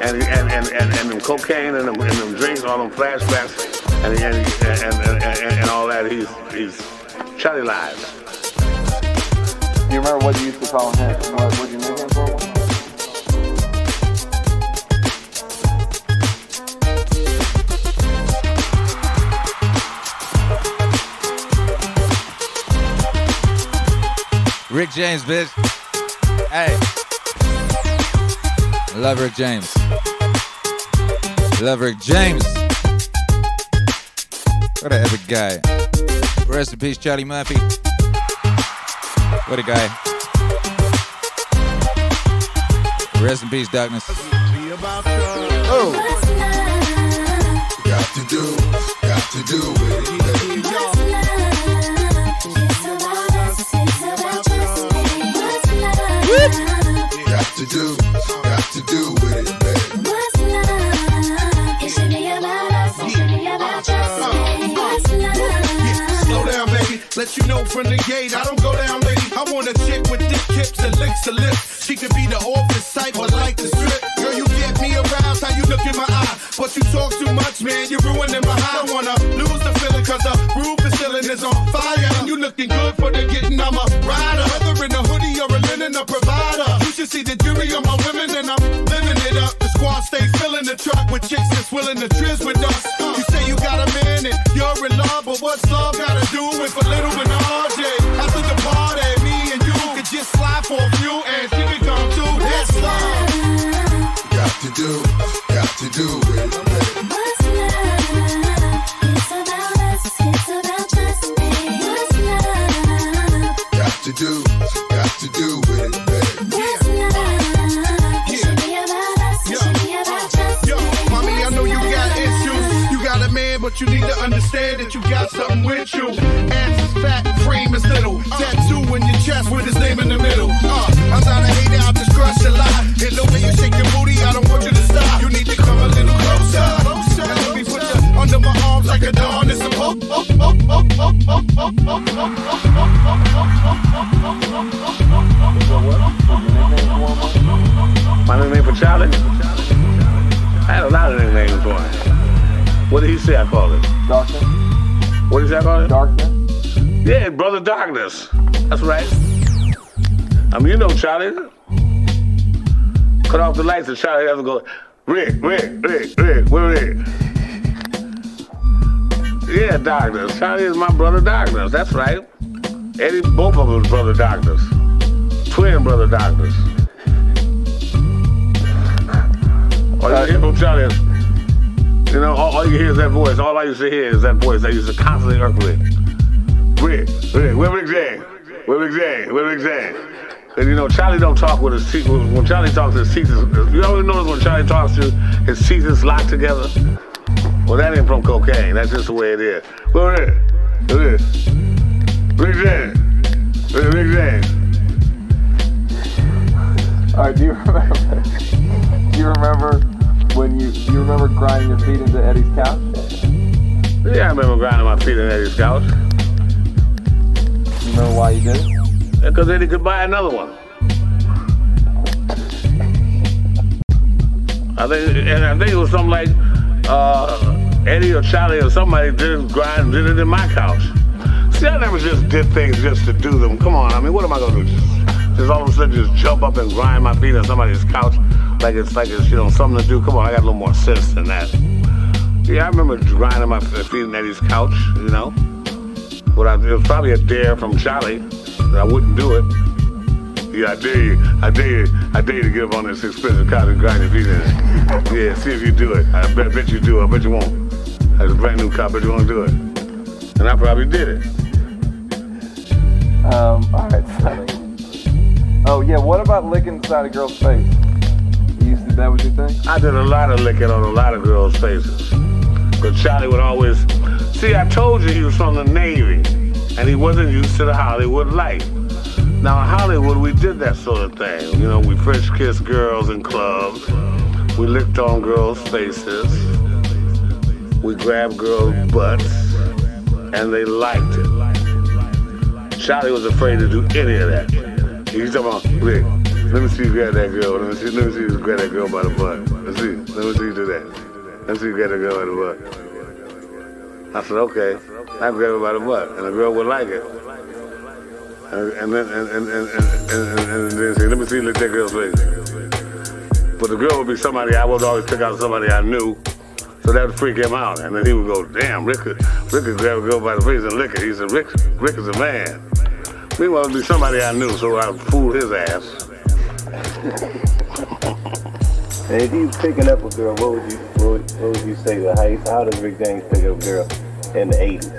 and and and and, and them cocaine and them, and them drinks, all them flashbacks, and and and, and, and, all that. He's he's Charlie lies. Do you remember what you used to call him? What would Rick James, bitch. Hey. Love Rick James. Love Rick James. What a epic guy. Rest in peace, Charlie Murphy. What a guy. Rest in peace, darkness. Oh. Got to do, got to do do, got to do with it, babe. What's love? It should be about us, it should be about us, babe. What's love? Yeah, slow down, baby. Let you know from the gate, I don't go down, lady. I want a chick with thick hips and licks her lips. She could be the office type or like the strip. Girl, you get me aroused, how you look in my eye. But you talk too much, man, you're ruining my high. I wanna lose the feeling, cause the roof is feeling is on fire. And you looking good for the getting, I'm a And the way you shake your booty, I don't want you to stop. You need to come a little closer. And let me put you under my arms like a dawn. It's a oh, oh, oh, oh, oh, oh, oh, oh, My nickname for Charlie? I had a lot of nicknames for him. What did he say I called it? Darkness. What did he say I called it? Darkness. Yeah, Brother Darkness. That's right. I mean, you know Charlie. Cut off the lights and Charlie has to go, Rick, Rick, Rick, Rick, where Rick? Yeah, Darkness. Charlie is my brother Darkness. That's right. Eddie, both of was brother Darkness. Twin brother Darkness. All you hear from Charlie is, you know, all, all you hear is that voice. All I used to hear is that voice. I used to constantly irk with. Rick, Rick, where Rick Zane? Where Rick Zane? Where Rick Zane? And you know, Charlie don't talk with his teeth. When Charlie talks, to his teeth is. You always notice when Charlie talks to his teeth is locked together. Well, that ain't from cocaine. That's just the way it is. Where Rick? Where Rick? Rick Zane. Rick, Rick Zane. All right, do you remember? Do you remember when you do you remember grinding your feet into Eddie's couch? Yeah, I remember grinding my feet into Eddie's couch. You remember why you did it? Because then he could buy another one. I think, and I think it was something like uh, Eddie or Charlie or somebody did grind did it in my couch. See, I never just did things just to do them. Come on, I mean, what am I gonna do? Just, just all of a sudden just jump up and grind my feet on somebody's couch like it's like it's you know something to do. Come on, I got a little more sense than that. Yeah, I remember grinding my feet on Eddie's couch, you know. But I, it was probably a dare from Charlie I wouldn't do it. Yeah, I dare you. I dare you. I dare you to give on this expensive and grind feet in it. Yeah, see if you do it. I bet, bet you do. I bet you won't. That's a brand new car, but you won't do it. And I probably did it. Um, all right, Sonny. Oh yeah, what about licking inside a girl's face? You used to, that was your thing? I did a lot of licking on a lot of girls' faces. But Charlie would always. See, I told you he was from the Navy, and he wasn't used to the Hollywood life. Now, in Hollywood, we did that sort of thing. You know, we French kissed girls in clubs, we licked on girls' faces, we grabbed girls' butts, and they liked it. Charlie was afraid to do any of that. He's talking about, Rick, let me see you grab that girl. Let me see, let me see you grab that girl by the butt. Let's see. Let me see you do that. Let's see you grab that girl by the butt. I said, okay. I grab her by butt, and the girl would like it. And, and then and, and, and, and, and, then say, let me see that girl's face. But the girl would be somebody I would always pick out somebody I knew. So that would freak him out. And then he would go, damn, Rick could, Rick could grab a girl by the face and lick it. He said, Rick, Rick is a man. Meanwhile, it would be somebody I knew, so I would fool his ass. And if was picking up a girl, what would you what would, what would you say? How, how does Rick James pick up a girl in the 80s?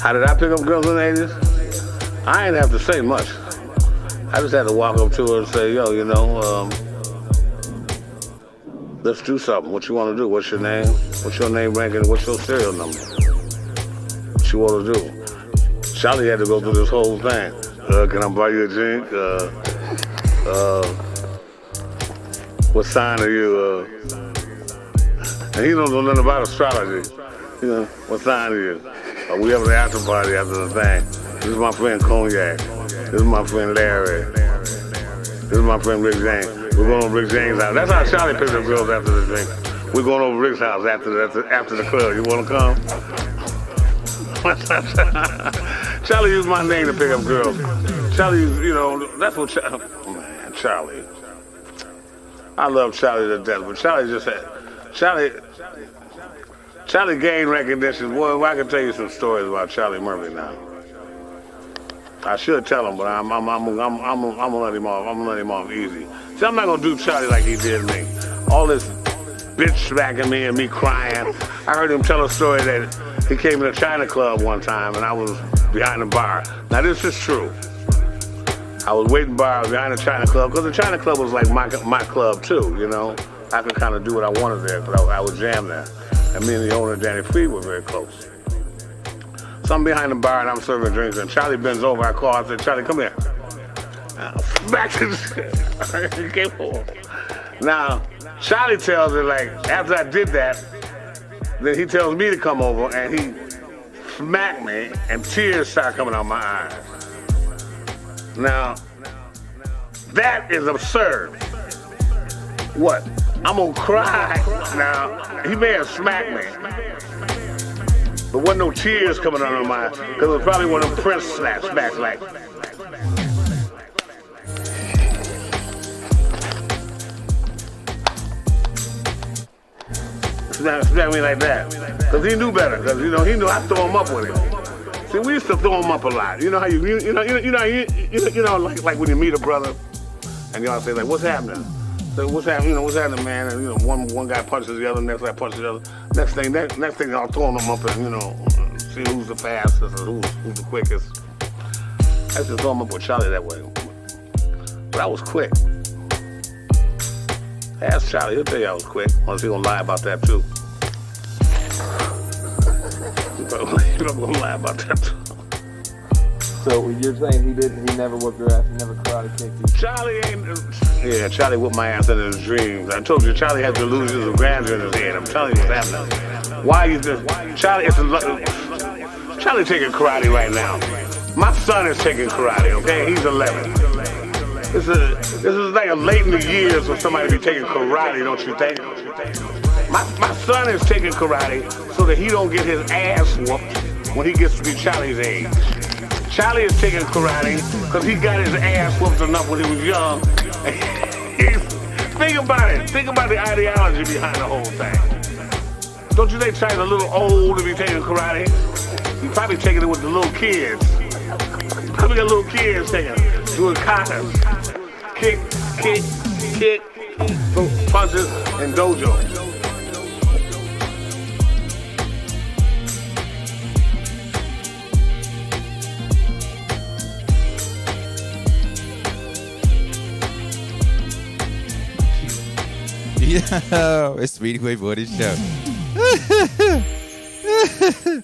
How did I pick up girls in the 80s? I ain't have to say much. I just had to walk up to her and say, yo, you know, um, let's do something. What you want to do? What's your name? What's your name ranking? What's your serial number? What you want to do? Charlie had to go through this whole thing. Uh, can I buy you a drink? Uh, uh, what sign are you? Uh, and he don't know nothing about astrology. You know, what sign are you? Uh, we have an after party after the thing. This is my friend Cognac. This is my friend Larry. This is my friend Rick James. We're going over Rick James' house. That's how Charlie picks up girls after the drink. We're going over Rick's house after the, after, after the club. You want to come? Charlie used my name to pick up girls. Charlie, you know, that's what Charlie, man, Charlie. I love Charlie to death, but Charlie just had, Charlie, Charlie gained recognition. Boy, I can tell you some stories about Charlie Murphy now. I should tell him, but I'm, I'm, I'm, I'm, I'm, I'm gonna let him off. I'm gonna let him off easy. See, I'm not gonna do Charlie like he did me. All this bitch smacking me and me crying. I heard him tell a story that he came to a China club one time and I was behind the bar. Now this is true. I was waiting bar behind the China club because the China club was like my my club too. You know, I could kind of do what I wanted there because I, I jam there. And me and the owner Danny Freed were very close. So I'm behind the bar and I'm serving drinks and Charlie bends over. I call. I said, Charlie, come here. Back to the he came. Now Charlie tells it like after I did that, then he tells me to come over and he smacked me and tears start coming out my eyes. Now, that is absurd. What? I'm gonna cry. Now, he may have smacked me. But wasn't no tears coming out of my because it was probably one of them Prince slaps, smacks like. Smack, smack me like that. Because he knew better. Because, you know, he knew I'd throw him up with him. See, we used to throw him up a lot. You know how you, you, you know, you, you know, you, you, know, you know, like, like when you meet a brother and y'all say, like, what's happening? So what's happening? You know, what's happening, man? And, you know, one one guy punches the other, next guy punches the other. Next thing, next, next thing, y'all throwing them up and, you know, see who's the fastest who's, who's the quickest. I used to throw him up with Charlie that way. But I was quick. Ask Charlie, he'll tell you I was quick. Unless he gonna lie about that too. He's gonna lie about that. So you're saying he didn't, he never whooped your ass, he never karate kicked you? Charlie ain't. Yeah, Charlie whipped my ass in his dreams. I told you, Charlie has delusions of grandeur in his head. I'm telling you what's happening. Why you just. Charlie is. Charlie taking karate right now. My son is taking karate, okay? He's 11. This is, this is like a late in the years for somebody to be taking karate, don't you think? My, my son is taking karate so that he don't get his ass whooped when he gets to be Charlie's age. Charlie is taking karate because he got his ass whooped enough when he was young. Think about it. Think about the ideology behind the whole thing. Don't you think Charlie's a little old to be taking karate? He's probably taking it with the little kids. Probably got little kids taking doing katas. Kick, kick, kick, punches, and dojo. Yo, it's Speedway Boarding Show.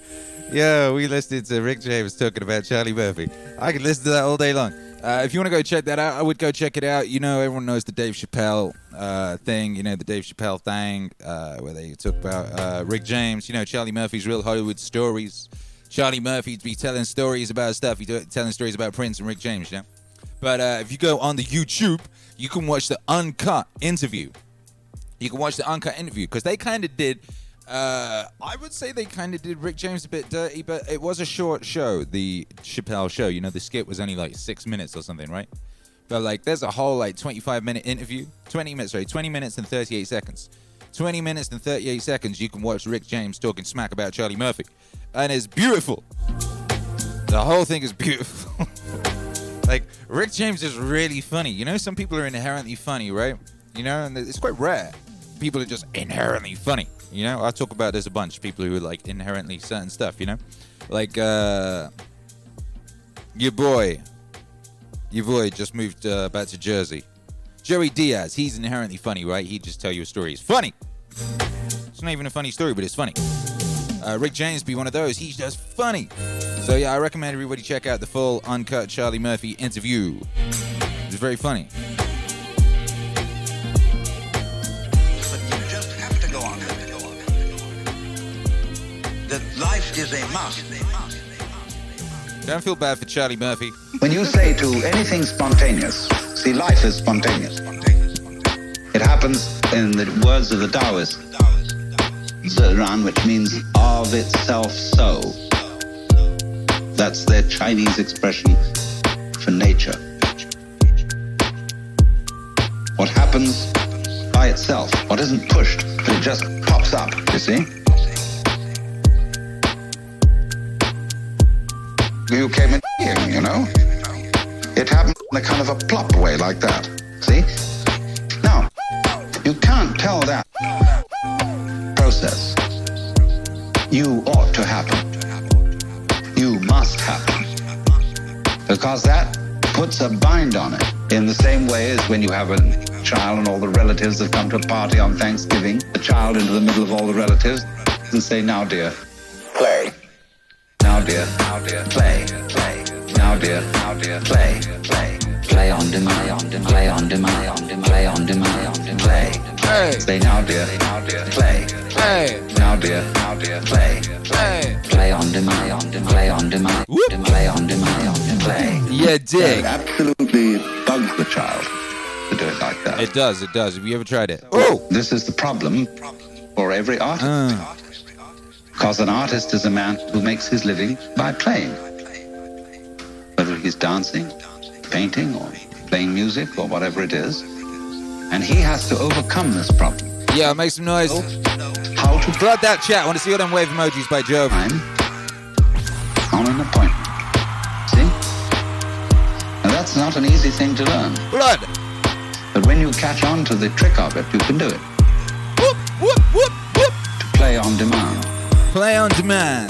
Yo, we listened to Rick James talking about Charlie Murphy. I could listen to that all day long. Uh, if you want to go check that out, I would go check it out. You know, everyone knows the Dave Chappelle uh, thing, you know, the Dave Chappelle thing, uh, where they talk about uh, Rick James, you know, Charlie Murphy's Real Hollywood Stories. Charlie Murphy'd be telling stories about stuff. He's telling stories about Prince and Rick James, know? But uh, if you go on the YouTube, you can watch the uncut interview. You can watch the uncut interview because they kind of did. Uh, I would say they kind of did Rick James a bit dirty, but it was a short show, the Chappelle show. You know, the skit was only like six minutes or something, right? But like, there's a whole like 25 minute interview, 20 minutes, sorry, 20 minutes and 38 seconds. 20 minutes and 38 seconds, you can watch Rick James talking smack about Charlie Murphy, and it's beautiful. The whole thing is beautiful. like Rick James is really funny. You know, some people are inherently funny, right? You know, and it's quite rare. People are just inherently funny. You know, I talk about this a bunch. People who are like inherently certain stuff. You know, like uh, your boy, your boy just moved uh, back to Jersey. Joey Diaz, he's inherently funny, right? He'd just tell you a story. He's funny. It's not even a funny story, but it's funny. Uh, Rick James be one of those. He's just funny. So yeah, I recommend everybody check out the full uncut Charlie Murphy interview. It's very funny. Life is a must. Don't feel bad for Charlie Murphy. When you say to anything spontaneous, see, life is spontaneous. It happens, in the words of the Taoists, Ziran, which means of itself so. That's their Chinese expression for nature. What happens by itself, what isn't pushed, but it just pops up, you see? You came in you know? It happened in a kind of a plop way like that. See? Now, you can't tell that process. You ought to happen. You must happen. Because that puts a bind on it. In the same way as when you have a child and all the relatives have come to a party on Thanksgiving, the child into the middle of all the relatives and say, now dear. Now dear, play, play. Now dear, play, play. Play on demand, play on demand, play on demand, play. Hey. Say now dear, play. Hey. Now dear, dear, play. Play on demand, play on demand, play on demand, play. Yeah, dig. It absolutely bugs the child to do it like that. It does, it does. Have you ever tried it? Oh, this is the problem for every artist. Uh. Because an artist is a man who makes his living by playing. Whether he's dancing, painting, or playing music, or whatever it is. And he has to overcome this problem. Yeah, make some noise. How to flood that chat? I want to see all them wave emojis by Jove. on an appointment. See? Now that's not an easy thing to learn. Blood. But when you catch on to the trick of it, you can do it. Whoop, whoop, whoop, whoop. To play on demand. Play on demand.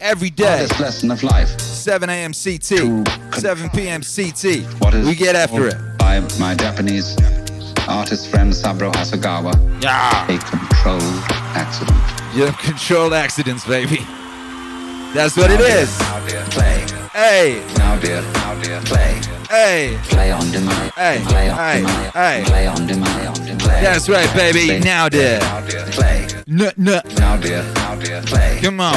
Every day. Hardest lesson of life. 7 a.m. CT. 7 p.m. CT. What is we get after it. By my Japanese artist friend Saburo Hasegawa. Yeah. A controlled accident. Yeah, controlled accidents, baby. That's what it is. Hey. Now dear, now dear, play. Hey. Play on demand. Hey. Play on Hey. Hey. Play on demand. That's right, baby. Now, dear. Play. Now dear, now dear, play. Come on.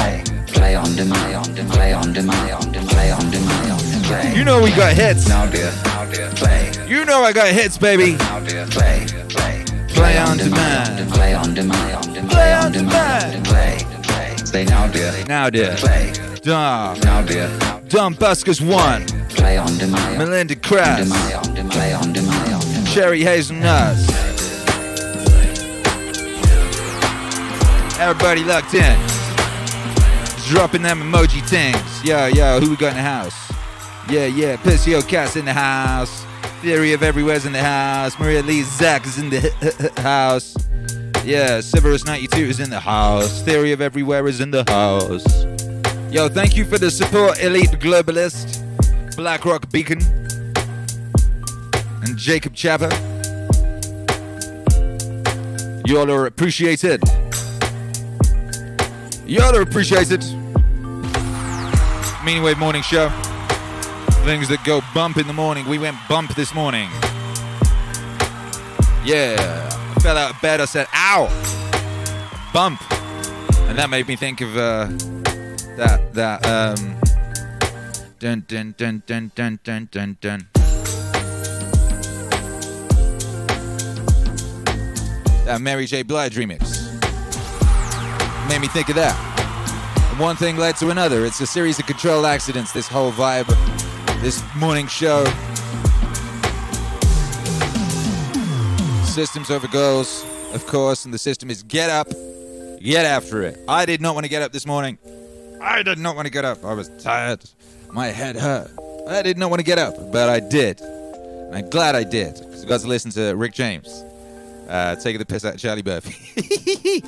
Play on demand. Play on demand. Play on demand. You know we got hits. Now dear, now dear, play. You know I got hits, baby. Now dear, play. Play. Play on demand. Play. On demand. Play on demand. Play. Say now dear. Now, dear. Play. Dumb. Now dear. Dumb Buskers 1. Play on demand. Melinda Krause. Play. On demand. Cherry Hazelnuts. Everybody locked in. Dropping them emoji things. Yo, yo, who we got in the house? Yeah, yeah, Pissio Cat's in the house. Theory of Everywhere's in the house. Maria Lee Zach is in the house. Yeah, Severus 92 is in the house. Theory of Everywhere is in the house. Yo, thank you for the support, Elite Globalist, BlackRock Beacon, and Jacob Chapper. You all are appreciated. You all are appreciated. Meaning Wave Morning Show. Things that go bump in the morning. We went bump this morning. Yeah. Fell out of bed. I said, ow. Bump. And that made me think of uh, that, that, um, dun dun dun dun dun dun dun dun. That Mary J. Blige remix. Made me think of that. And one thing led to another. It's a series of controlled accidents, this whole vibe, this morning show. Systems over goals, of course, and the system is get up, get after it. I did not want to get up this morning. I did not want to get up. I was tired. My head hurt. I did not want to get up, but I did. And I'm glad I did, because I got to listen to Rick James uh, taking the piss out of Charlie Murphy.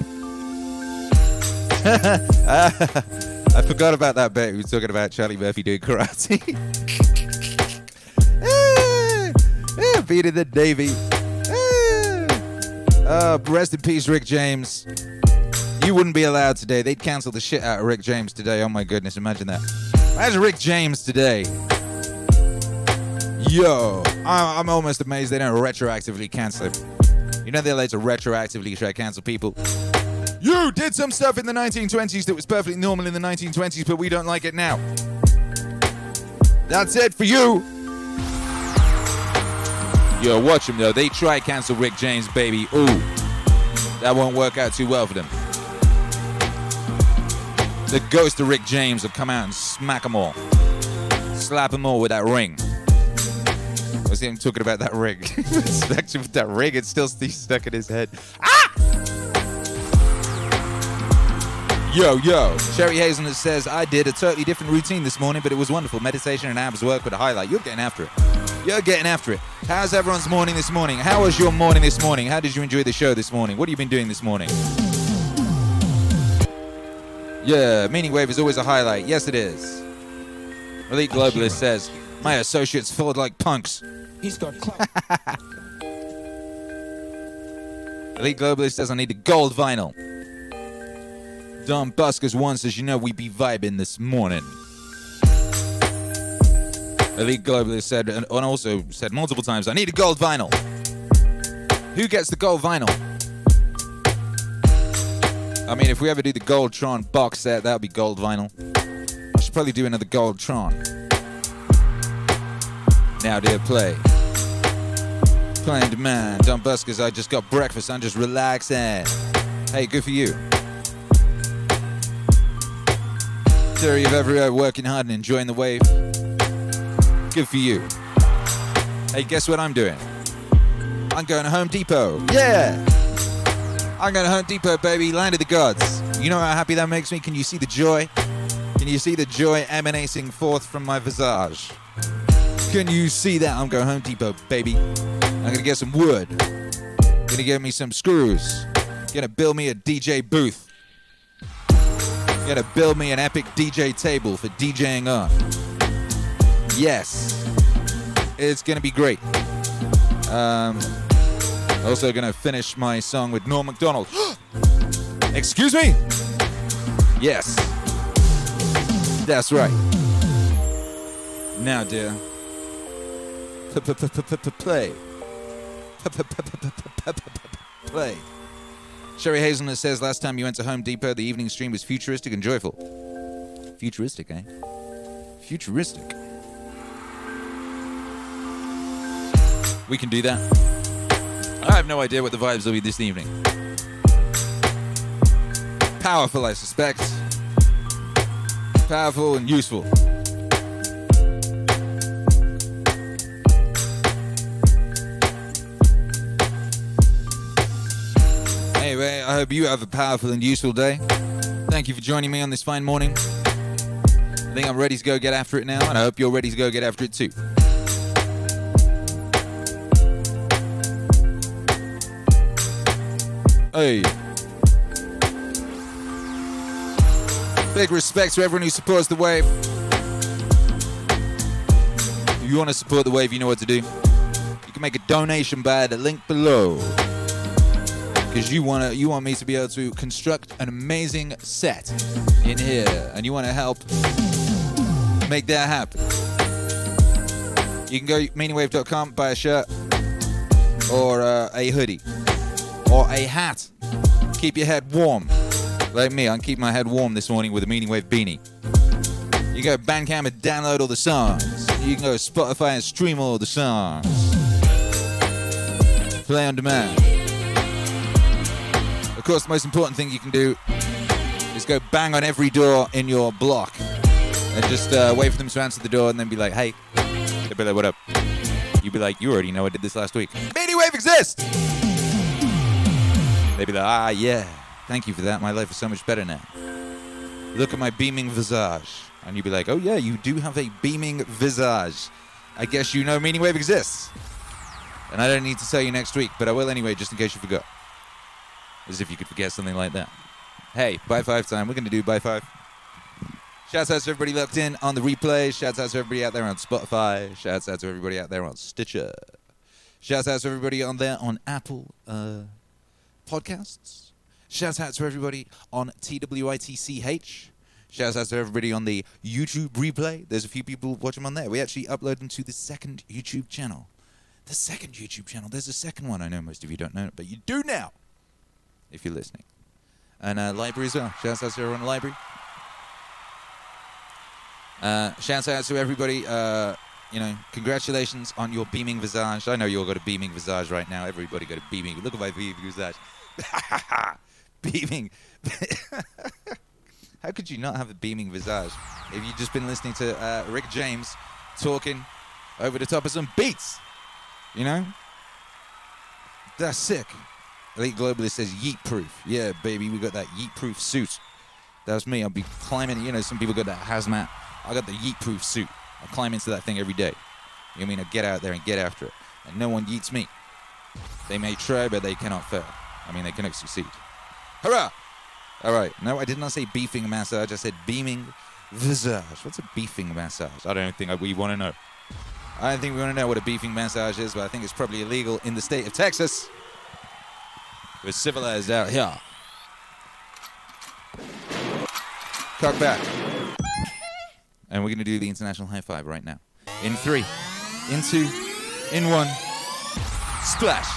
I forgot about that bit. We were talking about Charlie Murphy doing karate. Ah, ah, beating the Navy. Uh, rest in peace, Rick James. You wouldn't be allowed today. They'd cancel the shit out of Rick James today. Oh my goodness, imagine that. Imagine Rick James today. Yo, I'm almost amazed they don't retroactively cancel him. You know they're allowed to retroactively try to cancel people. You did some stuff in the 1920s that was perfectly normal in the 1920s, but we don't like it now. That's it for you. Yo, watch them though. They try cancel Rick James, baby. Ooh, that won't work out too well for them. The ghost of Rick James will come out and smack them all. Slap them all with that ring. I was him talking about that ring. Especially with that ring, it's still stuck in his head. Ah! Yo, yo. Sherry Hazelnut says, I did a totally different routine this morning, but it was wonderful. Meditation and abs work with a highlight. You're getting after it. You're getting after it. How's everyone's morning this morning? How was your morning this morning? How did you enjoy the show this morning? What have you been doing this morning? Yeah, Meaning Wave is always a highlight. Yes, it is. Elite Globalist says, My associates filled like punks. He's got Elite Globalist says, I need the gold vinyl. Don Buskers one says, You know, we be vibing this morning. Elite Globalist said, and also said multiple times, I need a gold vinyl. Who gets the gold vinyl? I mean, if we ever do the Goldtron box set, that would be gold vinyl. I should probably do another Goldtron. Now, dear, play. On demand. Don Buskers, I just got breakfast. I'm just relaxing. Hey, good for you. Theory of everywhere, working hard and enjoying the wave. Good for you. Hey, guess what I'm doing? I'm going to Home Depot. Yeah! I'm going to Home Depot, baby. Land of the gods. You know how happy that makes me? Can you see the joy? Can you see the joy emanating forth from my visage? Can you see that? I'm going Home Depot, baby. I'm going to get some wood. Going to get me some screws. Going to build me a DJ booth. Going to build me an epic DJ table for DJing on. Yes. It's to be great. Um, also to finish my song with Norm Macdonald. Excuse me? Yes. That's right. Now, dear. Play. Play. Sherry Hazelnut says last time you went to Home Depot, the evening stream was futuristic and joyful. Futuristic, eh? Futuristic. We can do that. I have no idea what the vibes will be this evening. Powerful, I suspect. Powerful and useful. I hope you have a powerful and useful day. Thank you for joining me on this fine morning. I think I'm ready to go get after it now, and I hope you're ready to go get after it too. Hey. Big respect to everyone who supports the wave. If you want to support the wave, you know what to do. You can make a donation by the link below. Because you want to, you want me to be able to construct an amazing set in here, and you want to help make that happen. You can go meaningwave.com, buy a shirt or uh, a hoodie or a hat. Keep your head warm. Like me, I'm keeping my head warm this morning with a Meaning Wave beanie. You can go Bandcamp and download all the songs. You can go Spotify and stream all the songs. Play on demand. Of course, the most important thing you can do is go bang on every door in your block and just uh, wait for them to answer the door and then be like, hey. They'll be like, what up? You'd be like, you already know I did this last week. Meaning Wave exists! They'd be like, ah, yeah. Thank you for that. My life is so much better now. Look at my beaming visage. And you'd be like, oh, yeah, you do have a beaming visage. I guess you know Meaning Wave exists. And I don't need to tell you next week, but I will anyway, just in case you forgot. As if you could forget something like that. Hey, by five time. We're going to do by five. Shouts out to everybody locked in on the replay. Shouts out to everybody out there on Spotify. Shouts out to everybody out there on Stitcher. Shouts out to everybody on there on Apple uh, Podcasts. Shouts out to everybody on TWITCH. Shouts out to everybody on the YouTube replay. There's a few people watching on there. We actually upload them to the second YouTube channel. The second YouTube channel. There's a second one. I know most of you don't know it, but you do now if you're listening. And uh, library as well. Shouts out to everyone in the library. Uh, shouts out to everybody. Uh, you know, congratulations on your beaming visage. I know you all got a beaming visage right now. Everybody got a beaming. Look at my beaming visage. beaming. How could you not have a beaming visage if you've just been listening to uh, Rick James talking over the top of some beats? You know? That's sick. Elite Globalist says yeet proof. Yeah, baby, we got that yeet proof suit. That's me. I'll be climbing. You know, some people got that hazmat. I got the yeet proof suit. I climb into that thing every day. You know I mean? I get out there and get after it. And no one yeets me. They may try, but they cannot fail. I mean, they cannot succeed. Hurrah! All right. No, I did not say beefing massage. I said beaming visage. What's a beefing massage? I don't think we want to know. I don't think we want to know what a beefing massage is, but I think it's probably illegal in the state of Texas. We're civilized out here. Cock back. And we're going to do the international high five right now. In three, in two, in one. Splash.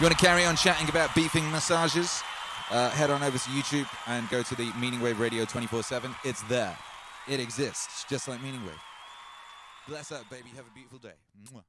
You want to carry on chatting about beefing massages, uh, head on over to YouTube and go to the Meaning Wave Radio 24 7. It's there. It exists, just like Meaning Wave. Bless up, baby. Have a beautiful day. Mwah.